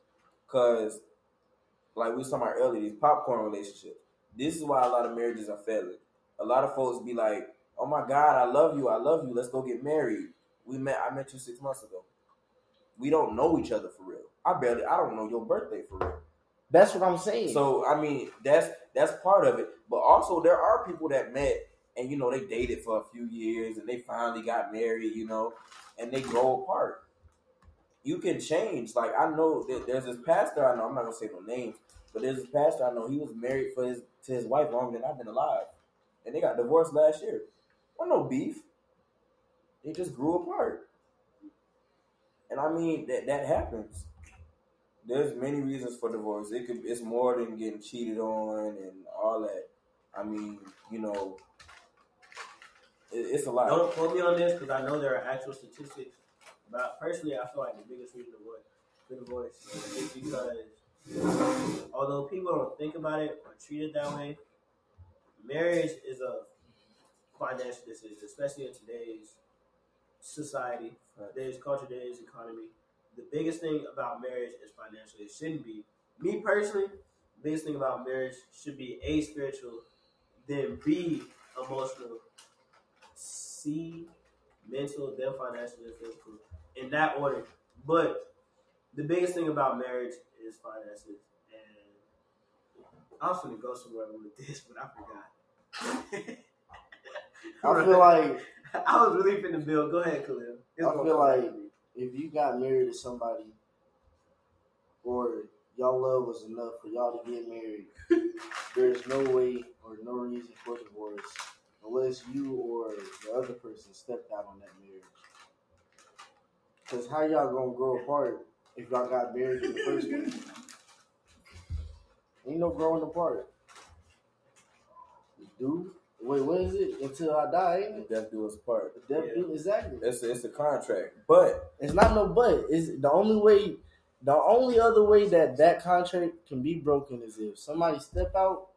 S3: cause like we was talking about earlier, these popcorn relationships. This is why a lot of marriages are failing. A lot of folks be like, "Oh my God, I love you, I love you. Let's go get married." We met. I met you six months ago. We don't know each other for real. I barely. I don't know your birthday for real.
S1: That's what I'm saying.
S3: So I mean, that's that's part of it. But also, there are people that met and you know they dated for a few years and they finally got married. You know, and they grow apart. You can change. Like I know that there's this pastor I know. I'm not gonna say no names, but there's this pastor I know. He was married for his to his wife longer than I've been alive, and they got divorced last year. Well, no beef. They just grew apart. And I mean that that happens. There's many reasons for divorce. It could it's more than getting cheated on and all that. I mean, you know, it, it's a lot.
S4: Don't quote me on this because I know there are actual statistics. But personally, I feel like the biggest reason for divorce is because although people don't think about it or treat it that way, marriage is a financial decision, especially in today's society, today's culture, today's economy. The biggest thing about marriage is financial. It shouldn't be. Me personally, the biggest thing about marriage should be A, spiritual, then B, emotional, C, mental, then financial, then physical. In that order. But the biggest thing about marriage is finances. And I was gonna go somewhere with this, but I forgot.
S1: I feel like
S4: I was really finna build. Go ahead, Khalil. It's
S1: I feel like- if you got married to somebody or y'all love was enough for y'all to get married, there's no way or no reason for divorce unless you or the other person stepped out on that marriage. Because how y'all gonna grow apart if y'all got married in the first place? Ain't no growing apart. Do wait, what is it? Until I die, ain't it?
S3: Death do us part.
S1: The death
S4: Yeah.
S1: do exactly.
S3: It's a, it's a contract, but
S1: It's not no but. It's the only way. The only other way that that contract can be broken is if somebody step out,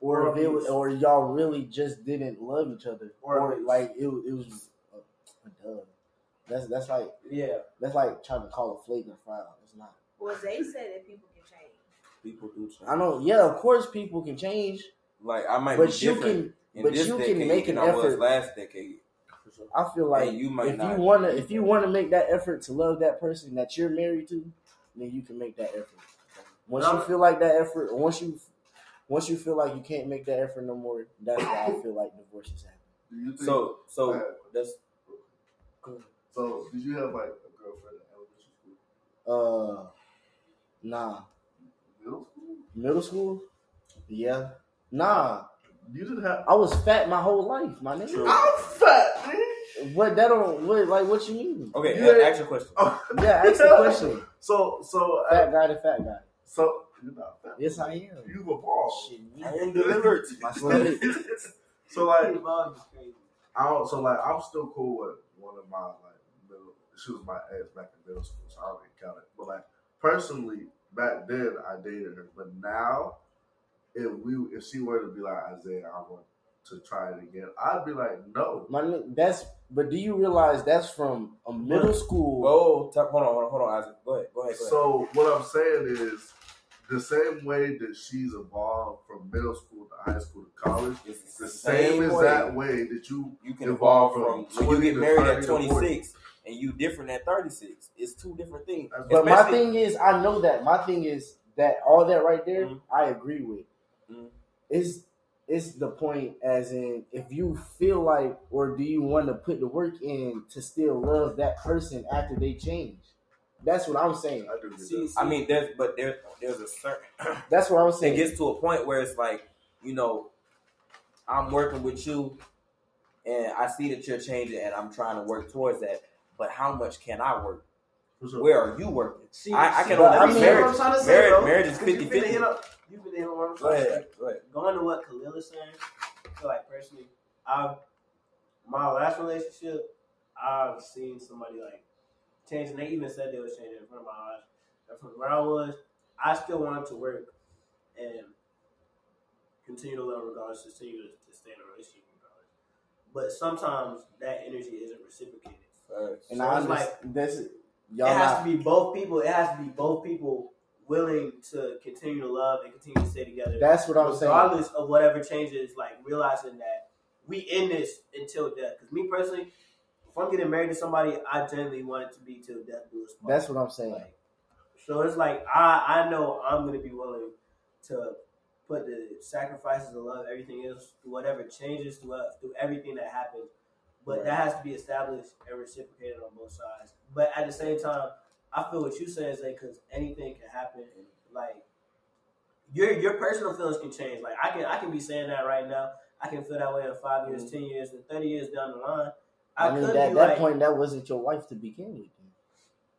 S1: or
S4: Or
S1: if it was, or y'all really just didn't love each other,
S4: Or
S1: or, like it, was- it was a, a dub. That's that's like
S4: Yeah.
S1: that's like trying to call a flake flagrant foul. It's not.
S2: Well, they said that people can change.
S3: people do change.
S1: I know. Yeah, of course people can change,
S3: Like I might
S1: but
S3: be
S1: you
S3: different
S1: can.
S3: In
S1: but
S3: this
S1: you can
S3: decade
S1: make an effort.
S3: last decade.
S1: I feel like
S3: you might
S1: if you wanna if you wanna make that effort to love that person that you're married to, then you can make that effort. Once you feel like that effort, once you once you feel like you can't make that effort no more, that's why I feel like divorces happen.
S5: Do
S3: So so
S5: Alright.
S3: that's
S5: So, did you have like a girlfriend in elementary school,
S1: Uh, nah,
S5: middle school?
S1: middle school, yeah, nah.
S5: You didn't have.
S1: I was fat my whole life, my nigga.
S3: True.
S5: I'm fat, man.
S1: What that don't what like what you mean?
S3: okay.
S5: Yeah.
S3: a- Ask your question.
S5: Oh,
S1: Yeah, ask the question.
S5: So, so, uh,
S1: Fat guy to fat guy.
S5: so you're not fat.
S1: Yes, I am.
S5: You were bald.
S1: Shit,
S3: I am delivered.
S1: My stomach.
S5: so like,
S4: Involved is crazy.
S5: I don't. So like, I'm still cool with one of my like middle. She was my ex back in middle school, so I don't even count it. But like personally, back then I dated her, but now, if we if she were to be like Isaiah, I want to try it again, I'd be like, no.
S1: My that's but do you realize that's from a middle school?
S3: Oh, t- hold on, hold on, hold on, Isaac. Go ahead, go ahead, go ahead.
S5: So what I'm saying is. The same way that she's evolved from middle school to high school to college,
S3: it's
S5: the same, exact way that you
S3: you can
S5: evolve
S3: evolve
S5: from
S3: from when you get married at
S5: 30 to 40.
S3: 26 and you different at 36. It's two different things.
S5: That's
S1: But my thing is, I know that. My thing is that all that right there,
S3: Mhm.
S1: I agree with.
S3: Mm-hmm.
S1: It's it's the point as in if you feel like or do you want to put the work in to still love that person after they change. That's what I'm saying.
S5: I, do
S3: see,
S5: see,
S3: I mean, there's but there's there's a certain.
S1: That's what I'm saying.
S3: It gets to a point where it's like, you know, I'm working with you, and I see that you're changing, and I'm trying to work towards that. But how much can I work? Where are you working?
S4: See,
S3: I, I can
S1: only
S4: I mean, marriage. Marriage, say,
S3: marriage is
S4: 50 50. You been hitting what
S3: Go
S4: trying to say.
S3: ahead. Go ahead.
S4: going to what Khalil is saying, I feel like personally, I've my last relationship, I've seen somebody like change, and they even said they was changing in front of my eyes. And from where I was, I still wanted to work and continue to love regardless, continue to, to stay in a relationship regardless. But sometimes that energy isn't reciprocated.
S3: Facts.
S1: and I
S4: it's like-
S1: understand. That's y'all
S4: it has
S1: not.
S4: to be both people. It has to be both people willing to continue to love and continue to stay together
S1: That's what I'm saying.
S4: regardless of whatever changes, like realizing that we in this until death. Because me personally, if I'm getting married to somebody, I genuinely want it to be till death do us part.
S1: That's what I'm saying.
S4: like. So it's like I I know I'm gonna be willing to put the sacrifices of love, everything else, through whatever changes, through uh, through everything that happens. But that has to be established and reciprocated on both sides. But at the same time, I feel what you saying is because anything can happen. Like your your personal feelings can change. Like I can I can be saying that right now. I can feel that way in five years, mm-hmm. ten years, and thirty years down the line. I,
S1: I mean,
S4: could
S1: that that
S4: like,
S1: point, that wasn't your wife to begin with.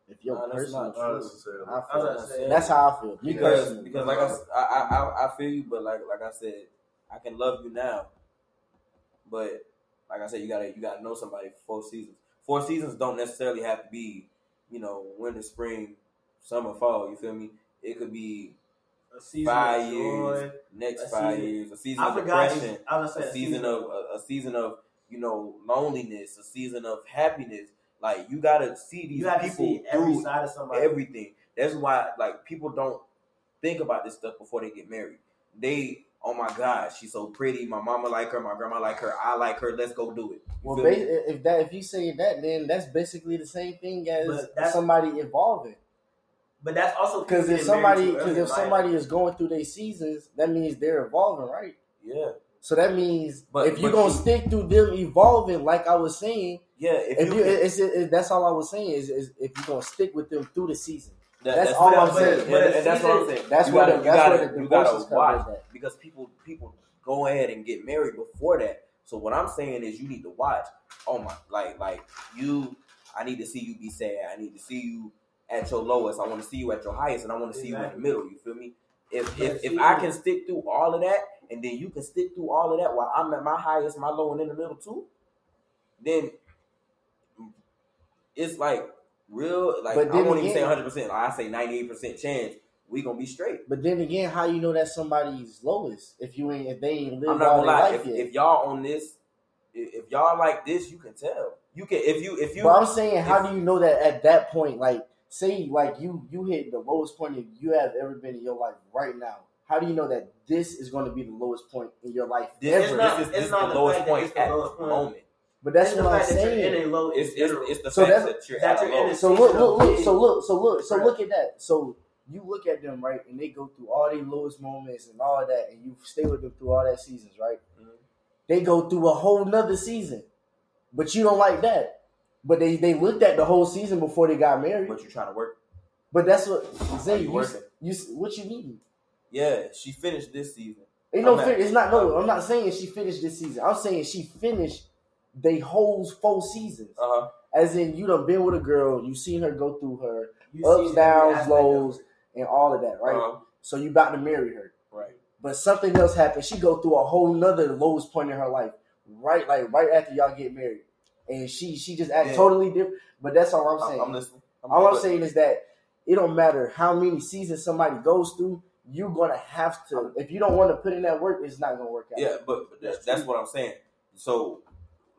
S1: If your
S3: No,
S1: personal,
S3: not
S5: Not
S3: true.
S5: necessarily.
S1: I
S4: I
S1: feel,
S4: to
S1: that's how I feel.
S3: Because
S1: personally.
S3: because like I feel you, but like like I said, I can love you now, but like I said, you gotta you gotta know somebody for four seasons. Four seasons don't necessarily have to be, you know, winter, spring, summer, fall. You feel me? It could be
S4: a season
S3: five
S4: of
S3: years, next five
S4: season-
S3: years, a season
S4: I
S3: of depression,
S4: I was
S3: a
S4: say
S3: season of a, a season of you know loneliness, a season of happiness. Like you gotta see these
S4: You have to
S3: people
S4: see every
S3: through
S4: side of somebody.
S3: everything. That's why like people don't think about this stuff before they get married. They, oh my God, she's so pretty. My mama like her. My grandma like her. I like her. Let's go do it. You
S1: Well, ba- if that if you say that, then that's basically the same thing as somebody evolving.
S4: but that's also
S1: Because if somebody, because if
S4: life.
S1: somebody is going through their seasons, that means they're evolving, right?
S3: yeah,
S1: So that means
S3: But-
S1: if you're
S3: but
S1: gonna
S3: you-
S1: stick through them evolving, like I was saying,
S3: yeah. If,
S1: if
S3: you,
S1: you, it's, it, that's all I was saying is, is if you're gonna stick with them through the season,
S3: that-
S1: that's all
S3: what
S1: I'm saying.
S3: And, that's what I'm saying.
S1: that's
S3: you
S1: where
S3: gotta,
S1: the
S3: you
S1: that's
S3: gotta,
S1: where the
S3: you gotta watch because people people go ahead and get married before that. So what I'm saying is you need to watch. Oh my, like like you. I need to see you be sad. I need to see you at your lowest. I want to see you at your highest, and I want to see you in the middle. You feel me? If if, if I can stick through all of that, and then you can stick through all of that while I'm at my highest, my low, and in the middle too, then it's like real. Like
S1: But
S3: I won't even say 100. percent I say 98 percent chance we gonna be straight.
S1: But then again, how you know that somebody's lowest if you ain't if they ain't
S3: I'm not
S1: all
S3: gonna lie.
S1: life
S3: If, if y'all on this, if, if y'all like this, you can tell. You can if you if you.
S1: but I'm saying, how do you know that at that point? Like, say, like you you hit the lowest point you have ever been in your life right now. How do you know that this is going to be the lowest point in your life
S3: This,
S1: ever?
S4: not-
S3: this is, this is
S4: not
S3: the
S4: the
S3: lowest point at the moment.
S1: But that's what I'm
S4: fact that you're
S1: saying.
S4: in a low.
S3: It's, it's, it's the
S1: So
S3: fact that you're
S4: that
S3: at a
S4: you're in
S3: low.
S1: So look, look, look. So look, so look, so look at that. So you look at them right, and they go through all their lowest moments and all that, and you stay with them through all that seasons, right?
S3: Mhm.
S1: They go through a whole nother season, but you don't like that. But they they looked at the whole season before they got married.
S3: But you're trying to work.
S1: But that's what
S3: Are
S1: Zay,
S3: you
S1: you, you, what you mean?
S3: Yeah, she finished this season.
S1: Ain't no,
S3: I'm
S1: fin- it's not no. I'm not saying she finished this season. I'm saying she finished they whole full seasons.
S3: Uh huh.
S1: As in, you done been with a girl, you seen her go through her
S4: You
S1: ups, downs,
S4: every aspect of
S1: lows, and all of that, right?
S3: Uh-huh.
S1: So you about to marry her,
S3: Right.
S1: but something else happened. She go through a whole nother lowest point in her life, right? Like right after y'all get married, and she she just act
S3: Yeah.
S1: totally different. But that's all I'm
S3: I'm,
S1: saying.
S3: I'm listening.
S1: all I'm saying is that it don't matter how many seasons somebody goes through. You're gonna have to. If you don't want to put in that work, it's not gonna work out.
S3: Yeah, but, but that's, that's what I'm saying. So,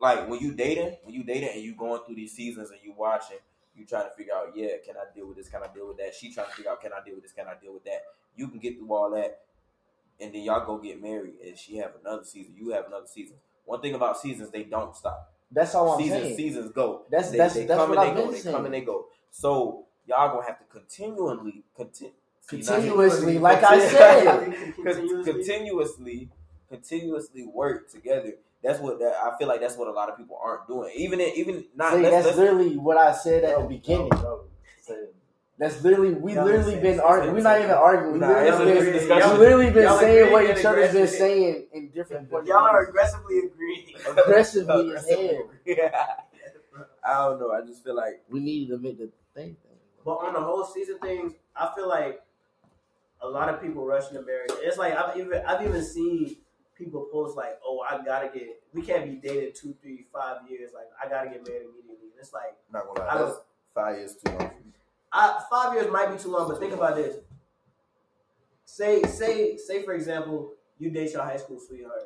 S3: like when you dating, when you dating and you going through these seasons and you watching, you trying to figure out, yeah, can I deal with this? Can I deal with that? She trying to figure out, can I deal with this? Can I deal with that? You can get through all that, and then y'all go get married, and she have another season. You have another season. One thing about seasons, they don't stop.
S1: That's all I'm
S3: seasons,
S1: saying.
S3: seasons go.
S1: That's-
S3: they,
S1: that's-
S3: they
S1: that's
S3: come and
S1: I've
S3: they go.
S1: been
S3: They
S1: saying.
S3: come and they go. So y'all gonna have to continually continue.
S1: Continuously, like I said.
S4: Continuously,
S3: continuously work together. That's what that, I feel like. That's what a lot of people aren't doing. Even in, even not.
S1: See,
S3: let's-
S1: that's
S3: let's-
S1: literally what I said at the beginning.
S5: No, no.
S1: That's literally we
S4: Y'all
S1: literally
S4: been
S1: been arguing. We're not even arguing. We
S3: Nah,
S1: literally
S3: it's
S1: been,
S3: it's a
S1: literally been
S4: Y'all
S1: saying what
S4: agreeing
S1: each other's been saying in different points.
S4: Y'all are aggressively agreeing.
S1: aggressively as hell.
S3: Yeah. I don't know. I just feel like
S1: We need to make the thing.
S4: But on the whole season things, I feel like a lot of people rush into marriage. It's like I've even I've even seen people post like, "Oh, I gotta get. We can't be dated two, three, five years. Like, I gotta get married immediately." And it's like,
S3: not gonna
S4: I
S3: lie.
S4: don't-
S3: That's five years too long.
S4: I, five years might be too long, but think about this. Say, say, say, for example, you date your high school sweetheart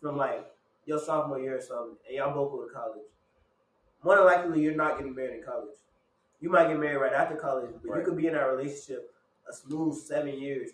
S4: from like your sophomore year or something, and y'all both go to college. More than likely, you're not getting married in college. You might get married right after college, but you could be in that relationship a smooth seven years.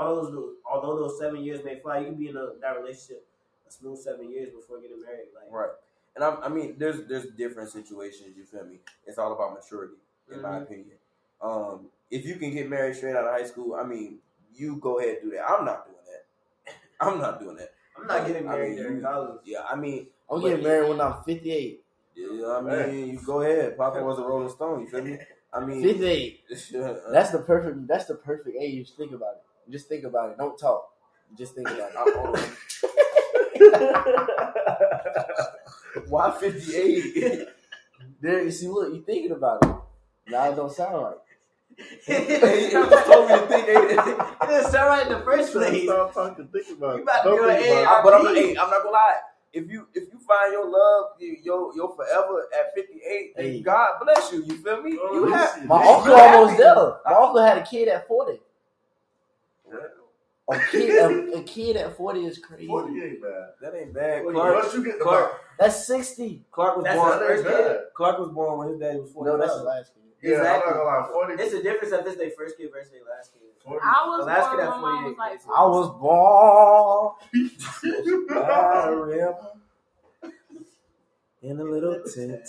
S4: And all those, although those seven years may fly, you can be in a, that relationship a smooth seven years before getting married. Like,
S3: Right. And I, I mean, there's there's different situations. You feel me? It's all about maturity, in my
S4: Mhm.
S3: opinion. Um, if you can get married straight out of high school, I mean, you go ahead and do that. I'm not doing that. I'm not doing that.
S4: I'm not getting
S3: I
S4: married
S3: mean,
S4: during college.
S3: Yeah, I mean,
S1: I'm
S3: But-
S1: getting married when I'm 58.
S3: yeah, I mean, you go ahead. Papa was a Rolling Stone. You feel me? I mean,
S1: 58.
S3: that's
S1: That's the perfect. That's the perfect age. Think about it. Just think about it. Don't talk. Just think about it.
S3: why 58.
S1: there, you see. Look, you thinking about it. Now it don't sound right.
S3: He just told me to think.
S4: It didn't sound right in the first place.
S5: Stop talking. Think about
S4: You
S5: it.
S4: about
S5: Don't
S4: do an
S5: it.
S3: but I'm, hey, I'm not gonna lie. If you if you find your love, you- your your forever at 58,
S1: Hey.
S3: God bless you. You feel me?
S5: Oh,
S3: You have.
S1: My uncle almost there. My uncle had a kid at 40.
S5: Yeah.
S1: A kid, a, a kid at 40 is crazy.
S5: 40 ain't bad.
S3: that ain't bad.
S5: Once
S3: Clark,
S5: you get the
S3: Clark,
S1: That's 60.
S3: Clark was
S4: That's
S3: born.
S4: his first
S5: That bad.
S3: Clark was born when his daddy was 45.
S1: No, that's the last kid.
S5: Yeah,
S4: Exactly.
S5: I'm not gonna lie. 40.
S4: It's a difference if it's their first kid versus their last kid.
S5: 40.
S2: I was
S4: Alaska
S2: born
S4: got
S2: when mom
S4: 48
S2: was like.
S1: I was born.
S3: By a in a little tent.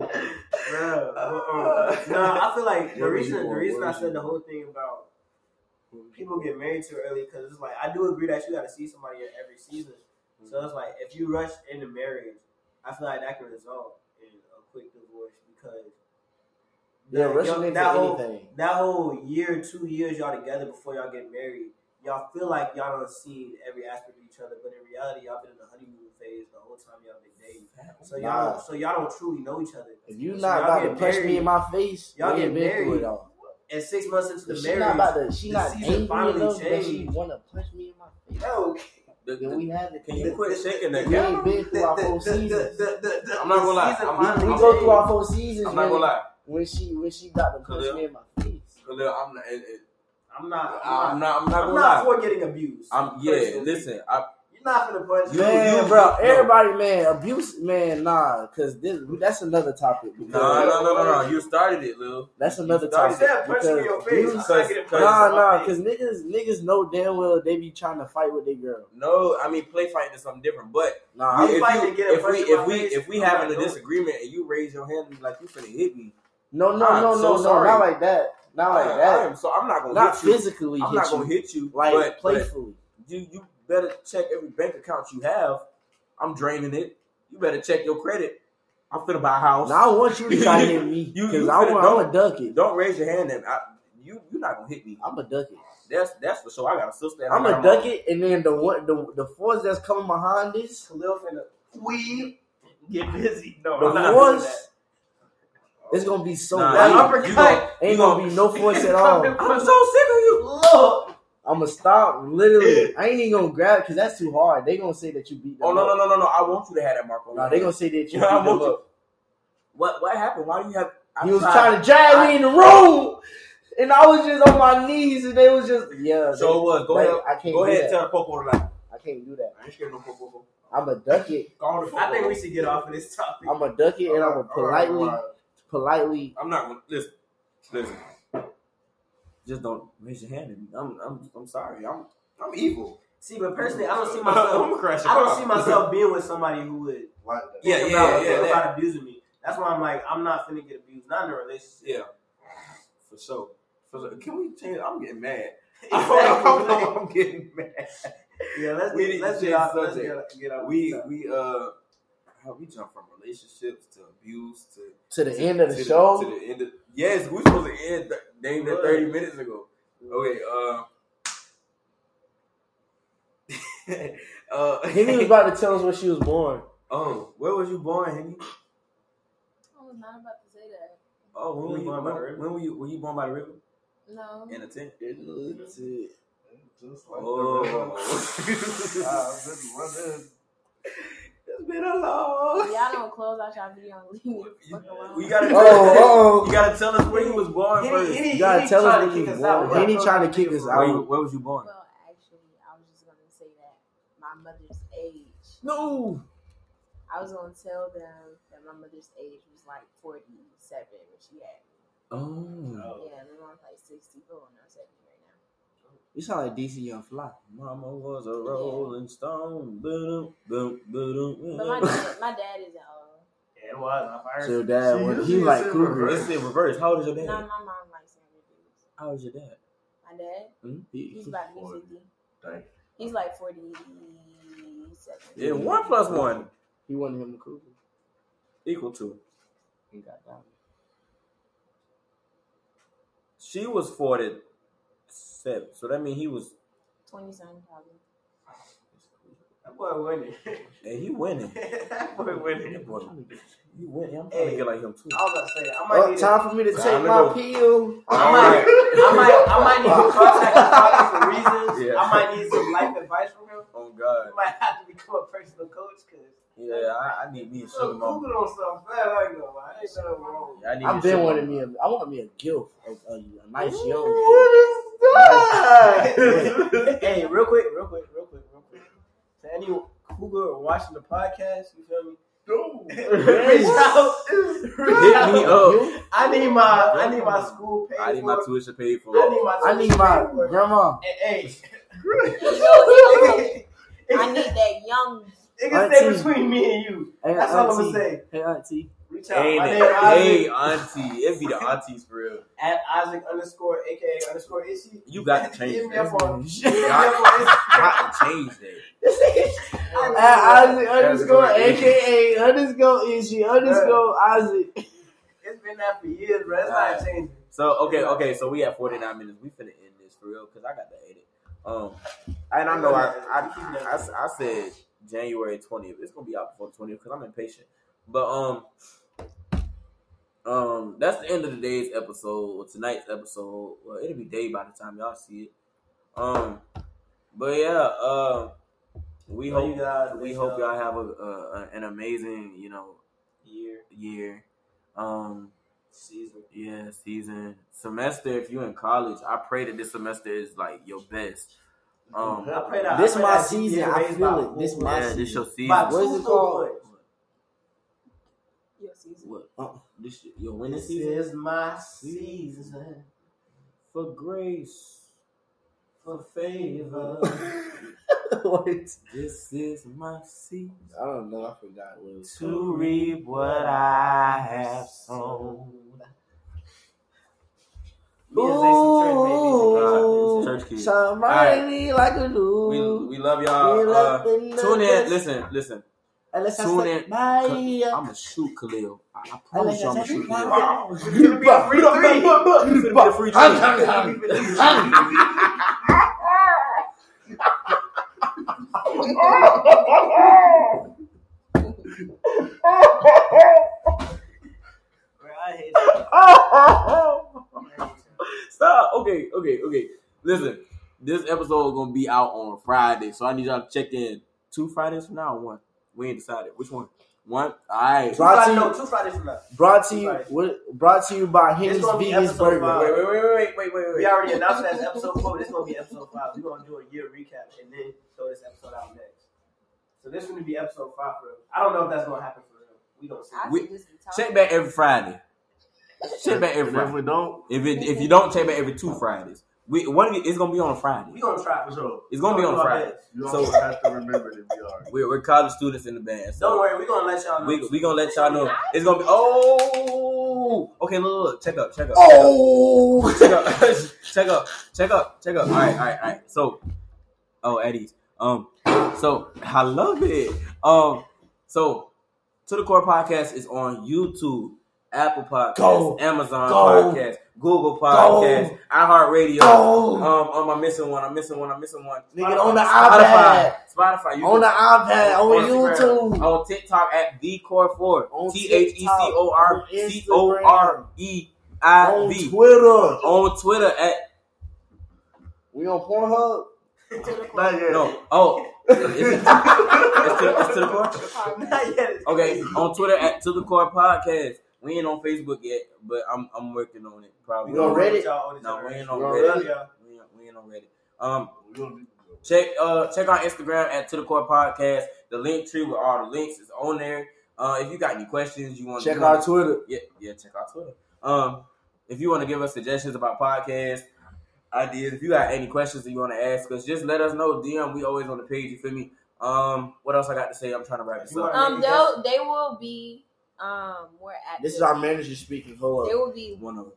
S4: Bruh, uh, no, I feel like the reason the reason I said the whole thing about people get married too early because it's like I do agree that you got to see somebody every season. So mm-hmm. it's like if you rush into marriage, I feel like that can result in a quick divorce because
S1: Yeah,
S4: that-
S1: rushing into
S4: that whole
S1: anything.
S4: that whole year, two years y'all together before y'all get married, y'all feel like y'all don't see every aspect of each other, but in reality, y'all been in the honeymoon phase the whole time y'all been dating. So y'all,
S1: Nah.
S4: don't, so y'all don't truly know each other.
S1: If you
S4: So
S1: not about to punch me in my face,
S4: y'all get married,
S1: it all.
S4: And six months into the
S1: If she
S4: marriage,
S1: not about to, she
S4: the
S1: not
S4: season
S1: angry
S4: finally
S1: enough that she want to punch me in my face.
S4: no,
S3: The- the-
S1: we have it.
S3: Can you quit shaking that
S1: We ain't been through our full
S4: the, the,
S1: seasons.
S3: I'm not gonna
S4: the
S3: lie,
S4: season
S3: I'm-
S4: finally
S1: We
S3: I'm-
S1: go through our
S4: changed.
S1: full seasons
S3: I'm not gonna lie.
S1: when she when she got to punch me in my face.
S3: Khalil, I'm not. It, it,
S4: I'm not.
S3: I'm not. I'm not
S4: I'm
S3: gonna
S4: not
S3: lie.
S4: for getting abused.
S3: I'm yeah.
S4: personally.
S3: Listen, I
S4: You not finna punch
S3: You-
S1: man,
S3: you-
S1: bro,
S3: no.
S1: everybody, man, abuse, man, nah, cause this that's another topic.
S3: No, no, no, no, no. You started it, Lil.
S1: That's another
S3: You
S1: topic.
S4: Instead of punching in your face,
S1: abuse-
S4: I'm not getting punched
S1: Nah,
S4: in
S1: nah, cause niggas, niggas know damn well they be trying to fight with their girl.
S3: No, I mean play fighting is something different. But
S1: Nah,
S4: I'm
S3: if, you,
S4: to get a
S3: if we if we
S4: face,
S3: if we
S4: I'm
S3: having a disagreement and you raise your hand and be like you finna hit me,
S1: no, no,
S3: I'm
S1: no,
S3: so
S1: no, no,
S3: sorry.
S1: not like that, not like
S3: I, I
S1: that,
S3: am, so I'm not gonna
S1: not physically
S3: hit you.
S1: physically
S3: I'm
S1: hit
S3: not
S1: you,
S3: gonna hit you,
S1: like
S3: but, but you you better check every bank account you have. I'm draining it. You better check your credit. I'm finna buy a house.
S1: Now I want you to try to hit me
S3: You-
S1: because
S3: you
S1: I'm,
S3: finna-
S1: I'm
S3: don't-
S1: a duck it.
S3: Don't raise your hand and I, you you're not gonna hit me.
S1: I'm a duck it.
S3: That's that's for sure. I got a sister. And
S1: I'm
S3: I
S1: a
S3: got
S1: duck it, and then the one, the the force that's coming behind this,
S4: Khalil finna weave, get busy. No,
S1: the
S4: I'm not doing that.
S1: force, it's gonna be so
S3: Nah,
S4: That
S3: you-
S1: light.
S4: uppercut.
S3: you gonna-
S1: Ain't
S3: you
S1: gonna be no force at all.
S3: I'm so sick of you.
S4: Look,
S1: I'm gonna stop. Literally, I ain't even gonna grab it because that's too hard. They gonna say that you beat them.
S3: Oh no no no no no! I want you to have that mark on.
S1: No,
S3: your
S1: they gonna say that you
S3: Yeah, I
S1: beat them
S3: want you-
S1: up.
S3: What what happened? Why do you have? I
S1: He was
S3: tried-
S1: trying to drag me in the room, and I was just on my knees, and they was just yeah.
S3: So it was. Go
S1: like,
S3: ahead.
S1: I can't
S3: Go
S1: do
S3: ahead.
S1: that.
S3: Tell the popo to like.
S1: I can't do that.
S3: I ain't scared no Popo.
S1: I'm a duck it.
S3: Call the popo.
S4: I think we should get off of this topic.
S1: I'm a duck it, and I'm a
S5: All right,
S1: politely,
S5: all right.
S1: politely.
S3: I'm not gonna listen. Listen. Just don't raise your hand at me. I'm I'm I'm sorry. I'm I'm evil.
S4: See, but personally, I don't see
S3: I'm
S4: myself.
S3: gonna crash. your
S4: I don't see myself being with somebody who would
S5: Like.
S3: Yeah, yeah,
S4: about,
S3: yeah, yeah.
S4: about abusing me. That's why I'm like, I'm not finna get abused. Not in a relationship.
S3: Yeah. For sure. For sure. Can we change? I'm getting mad.
S4: Exactly.
S3: I'm getting mad.
S4: yeah, let's
S3: We
S4: get, let's get
S3: change
S4: off. Let's
S3: subject.
S4: get, get off.
S3: We we uh how we jump from relationships to abuse to
S1: To the end of the
S3: to
S1: show,
S3: to the end of yes, we supposed to end th- named it thirty minutes ago. Okay, uh, uh,
S1: Henny was about to tell us where she was born.
S3: oh, where was you born, Henny?
S2: I was not about to say that.
S3: Oh, when
S4: You
S3: were you
S4: born
S3: when,
S4: by the river?
S3: when were you were you born by the river
S2: No.
S3: in a tent?
S5: Just like
S3: Oh.
S5: the river. I've been running.
S3: It's been a.
S2: Y'all don't close out y'all video and leave me the fuck alone.
S3: We gotta,
S1: Oh, oh.
S3: you gotta tell us where you was born
S4: Henny,
S3: first.
S4: Henny,
S1: You gotta
S4: Henny
S1: tell us
S4: trying
S1: where
S4: to
S1: you
S4: kick us
S1: born.
S4: out.
S1: Henny
S4: We're
S1: trying to kick us out.
S3: Where, where was you born?
S2: Well, actually, I was just gonna say that my mother's age.
S1: No.
S2: I was gonna tell them that my mother's age was like forty-seven when she had me.
S1: Oh.
S2: Yeah, my mom's like sixty-four, and I'm seventy right now.
S1: You sound like DC Young Fly.
S3: Mama was a rolling stone. Boom, boom, boom,
S2: But my dad, my dad isn't old.
S4: Yeah, it was. I fired.
S1: So your dad,
S5: See,
S1: was,
S5: you
S1: he like Cougar.
S5: reverse.
S3: It's in reverse. How old is your
S2: No,
S3: dad?
S2: my mom likes younger dudes.
S3: How old is your dad?
S2: My dad,
S3: Hmm?
S2: he's about
S5: Forty.
S2: fifty. He's like forty-seven.
S3: Yeah, one plus one
S1: He wanted him a Cougar.
S3: equal to.
S1: He got down.
S3: She was forty-seven, so that means he was.
S2: Twenty-seven probably.
S4: That boy winning.
S3: And he winning.
S4: that boy winning.
S3: That boy, he winning. I'm trying to get like him too.
S4: I was about to say, I might
S1: Oh,
S4: need to,
S1: time for me to take
S3: to
S1: my
S3: go.
S1: pill.
S4: I might, I might, I might need to contact Father for reasons.
S3: Yeah.
S4: I might need some life advice from him.
S3: Oh God.
S4: You might have to become a personal coach because
S3: Yeah, I, I need me a sugar mama.
S4: Google on something fast. I ain't gonna lie. Ain't nothing wrong.
S3: Yeah, I need me
S1: I've
S3: a
S1: been
S3: sugar
S1: wanting
S3: mama.
S1: me. A, I want me a gift, a, a, a nice young.
S4: Hey, real quick, real quick, real quick, real quick. To any cougar watching the podcast, you feel me? Reach out.
S3: Hit me up.
S4: I need my, I need my school paid
S3: I need my tuition paid for.
S4: I need my.
S1: I need my grandma.
S4: Hey, hey.
S2: I need that young.
S4: It can stay between me and you.
S1: Hey,
S4: That's all I'm gonna say.
S1: Hey, auntie.
S4: Reach out.
S3: Hey,
S4: my
S3: hey,
S4: name
S3: hey, auntie. It be the aunties for real.
S4: at Isaac underscore aka underscore Itchy.
S3: You got to change
S4: Hit
S3: that.
S4: up on.
S1: Shit.
S4: hit me up on
S3: Got to change that.
S1: At Isaac underscore
S3: Underscore
S1: AKA underscore Izzy underscore Isaac.
S4: It's been that for years, bro. It's
S3: Alright.
S4: not changing.
S3: So okay, okay. So we have forty nine minutes. We finna end this for real because I got to edit. Um, and I know I I, I, I said January twentieth. It's gonna be out before the twentieth because I'm impatient. But um, um, that's the end of today's episode or tonight's episode. Well, it'll be day by the time y'all see it. Um, but yeah, uh, we
S4: So
S3: hope
S4: you guys,
S3: we
S4: wish
S3: hope
S4: y'all-
S3: y'all have a, a an amazing you know
S4: year
S3: year. Um,
S4: season.
S3: yeah, season semester. If you're in college, I pray that this semester is like your best. Um,
S4: I played that.
S1: This
S4: I played
S1: my
S4: that
S1: season. I feel it. This
S4: four
S1: my
S3: yeah,
S1: season.
S3: this your season.
S4: By
S1: What is it called?
S4: points.
S2: Your season.
S3: What? Uh, this your winning
S4: This
S3: season
S4: is my season
S3: for grace,
S4: for favor.
S1: Wait.
S3: This is my season
S1: I don't know. I forgot what it was.
S3: to reap what I have sown.
S4: And church
S3: kids.
S1: Shine brightly like a
S3: We,
S1: new.
S3: we love y'all.
S1: We
S3: Uh,
S1: love the
S3: tune in. Listen, listen.
S1: Unless I
S3: tune
S1: say
S3: in.
S1: bye.
S3: I'm gonna shoot Khalil. I, I promise you, I'm gonna shoot Khalil.
S4: Oh, it's gonna be a free three.
S3: It's gonna be a free
S4: Bro, I hate that.
S3: Stop. Okay, okay, okay. Listen, this episode is gonna be out on Friday, so I need y'all to check in two Fridays from now. Or one. We ain't decided which one. One. All right.
S1: Brought to
S4: Two Fridays- no,
S1: you,
S4: two Fridays from now.
S1: brought to you, what, brought to you by Henny's
S4: gonna
S1: Vegan's Burger.
S4: five.
S3: Wait, wait, wait, wait, wait, wait,
S4: We already announced that as episode four. This is gonna be episode five. We're gonna do a year recap and then throw this episode out next. So this is gonna be episode five for real. I don't know if that's gonna happen for real. We gonna see.
S3: We-
S2: should just be talking.
S3: Check back every Friday. Check back every
S5: And if we don't,
S3: If it if you don't check back every two Fridays, we one of it's gonna be on a Friday.
S4: We gonna try.
S5: for sure,
S3: It's gonna be on a Friday.
S5: you
S3: So-
S5: have to remember that we are.
S3: We're, we're college students in the band. So
S4: Don't worry, we're gonna let y'all know.
S3: We we gonna let y'all know. It's gonna be oh okay. Look, look, check up, check up.
S1: Oh!
S3: check up, check up, check up, check up. All right, all right, all right. So, oh, Eddie's. Um, so I love it. Um, so to the core podcast is on YouTube, Apple Podcasts,
S1: Go.
S3: Amazon
S1: Go.
S3: Podcasts, Google Podcasts, iHeartRadio.
S1: Go.
S3: Um, um, I'm missing one. I'm missing one. I'm missing one.
S1: Nigga, on the
S3: Spotify,
S1: iPad.
S3: Spotify. You
S1: On the iPad. On
S3: Instagram,
S1: YouTube.
S3: on TikTok at the core four.
S1: On
S3: T H E C O R
S1: TikTok,
S3: C O R E I
S1: On Twitter.
S3: On Twitter at
S1: We on Pornhub.
S5: Not yet.
S3: no oh it's, it's, to, it's to the core.
S4: Not yet.
S3: Okay, on Twitter at to the core podcast. We ain't on Facebook yet, but I'm I'm working on it. Probably.
S1: We on Reddit?
S4: Y'all on
S3: No,
S4: each
S3: we ain't on
S1: We on
S3: Reddit.
S4: Love.
S3: We ain't, we ain't on Reddit. Um,
S5: We don't need to go.
S3: check uh check our Instagram at to the core podcast. The Linktree with all the links is on there. Uh, if you got any questions, you want
S1: Check
S3: you
S1: our
S3: wanna-
S1: Twitter.
S3: Yeah, yeah, check out Twitter. Um, if you want to give us suggestions about podcasts, ideas, if you got any questions that you want to ask us, just let us know. DM, we always on the page. You feel me? Um, what else I got to say? I'm trying to wrap this up.
S2: Um, they'll they will be um more active.
S1: This is our manager speaking. Hold
S2: They
S1: up.
S2: will be
S3: One of them.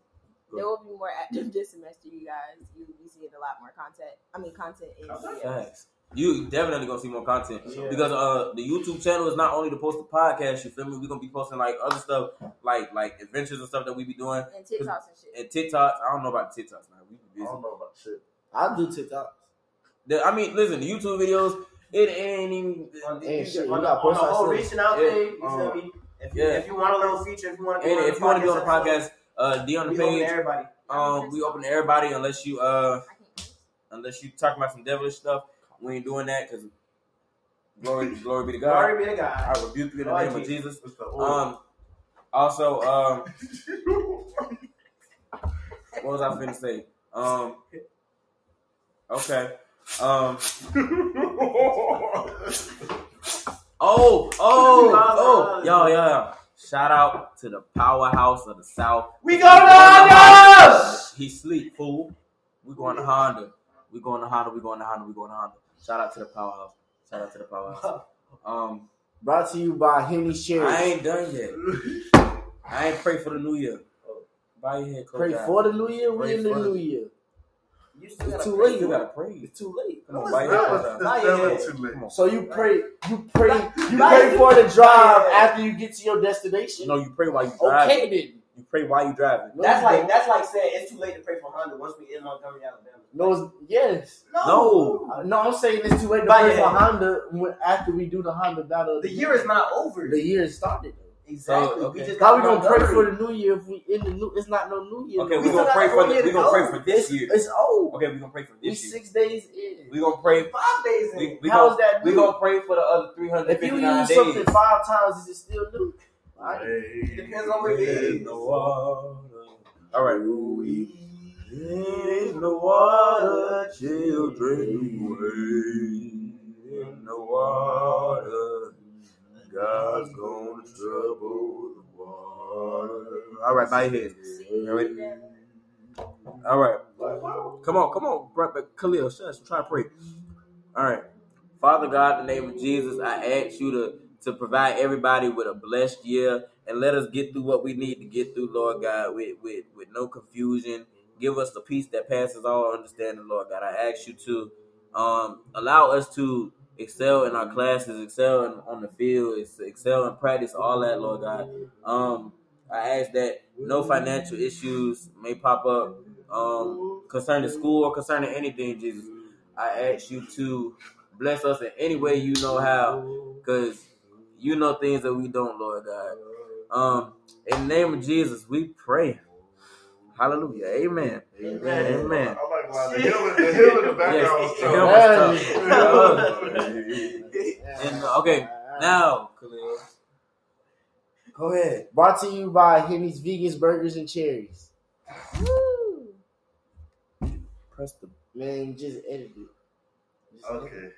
S2: they will be more active this semester, you guys. You will be seeing a lot more content. I mean, content in videos.
S3: Facts. You definitely gonna see more content
S4: Yeah.
S3: because uh the YouTube channel is not only to post the podcast. You feel me? We're gonna be posting like other stuff, like like adventures and stuff that we be doing,
S2: and TikToks and shit.
S3: and TikToks. I don't know about TikToks now. We be
S5: I don't know about shit.
S1: I'll do TikTok.
S3: The- I mean, listen, the YouTube videos. It ain't even.
S4: On the,
S1: shit,
S4: on
S1: we gotta
S4: on
S1: post
S4: the whole
S1: ourselves.
S4: reaching out
S3: Yeah.
S4: thing, you
S3: Um,
S4: feel me? If you,
S3: yeah.
S4: if you want a little feature, if you want to
S3: And if you want to be on the podcast, uh, D on the
S4: we open to everybody.
S3: Um, we open to everybody unless you uh
S2: I can't curse.
S3: unless you talking about some devilish stuff. We ain't doing that because glory glory be to God.
S4: Glory be to God.
S3: I rebuke you in the name of
S4: Jesus.
S3: Jesus.
S5: It's the oil.
S3: Um, also um, what was I finna say? Um, okay. Um, oh, oh, oh, yo, yo, shout out to the powerhouse of the South.
S4: we go to Honda!
S3: He sleep, fool. We going to Honda. We going to Honda. We going to Honda. We going to Honda. Shout out to the powerhouse. Shout out to the powerhouse. Um,
S1: Brought to you by Henny's Cherry.
S3: I ain't done yet. I ain't pray for the new year. Bow your head,
S1: Pray for the new year.
S3: Pray
S1: We in the- new year.
S4: You still
S1: It's too
S4: pray.
S1: late.
S3: You gotta pray.
S1: It's too late.
S3: Come on,
S4: No, it's not.
S5: It's
S3: close your eyes.
S4: Not yet.
S5: too late.
S1: So you pray, you pray, you
S4: Not
S1: pray for the drive after you get to your destination.
S3: No, you pray while you drive.
S1: Okay then.
S3: You pray while you driving.
S1: No,
S4: That's
S1: you
S4: like
S1: don't.
S4: that's like saying it's too late to pray for Honda once we in Montgomery, Alabama.
S1: No, it's, yes.
S3: No.
S1: Uh, No, I'm saying it's too late to
S4: Not
S1: pray for. Honda after we do the Honda battle.
S4: The year is not over.
S1: the year started.
S4: Exactly.
S3: Oh, okay.
S4: We just
S1: How we gonna pray
S4: Montgomery.
S1: for the new year if we in the new? It's not no new year.
S3: Okay,
S4: We
S3: we gonna pray for the, we gonna pray for this
S1: It's,
S3: year.
S1: it's old.
S3: Okay, we gonna pray for
S1: We
S3: this year.
S1: six days in.
S3: We gonna pray.
S4: Five days in.
S3: We, we
S1: How
S3: gonna
S1: is that
S3: we gonna pray for the other three hundred
S1: If you use something five times, is it still new? Alright.
S5: Hey.
S4: It depends on what it
S3: In
S4: is.
S3: the water. All right. In the water, children wade. In the water, God's gonna trouble the water. All right, head. You ready? All right. Come on, come on, bro- but Khalil, shush, I'm to pray. All right. Father God, in the name of Jesus, I ask you to, to provide everybody with a blessed year and let us get through what we need to get through, Lord God, with, with, with no confusion. Give us the peace that passes all understanding, Lord God. I ask you to um, allow us to excel in our classes, excel in, on the field, excel in practice, all that, Lord God. Um, I ask that no financial issues may pop up um, concerning school or concerning anything, Jesus. I ask you to bless us in any way you know how, because you know things that we don't, Lord God. Um, in the name of Jesus, we pray. Hallelujah. Amen.
S5: Amen.
S3: Amen.
S5: I like why the hill, in- the hill in the background
S3: Yes,
S5: was tough.
S3: And, uh, okay, now, Khalil. Go ahead.
S1: Brought to you by Henny's Vegans, Burgers, and Cherries.
S2: Woo!
S3: Press the
S1: Man, just edit it. Just edit it.
S5: Okay.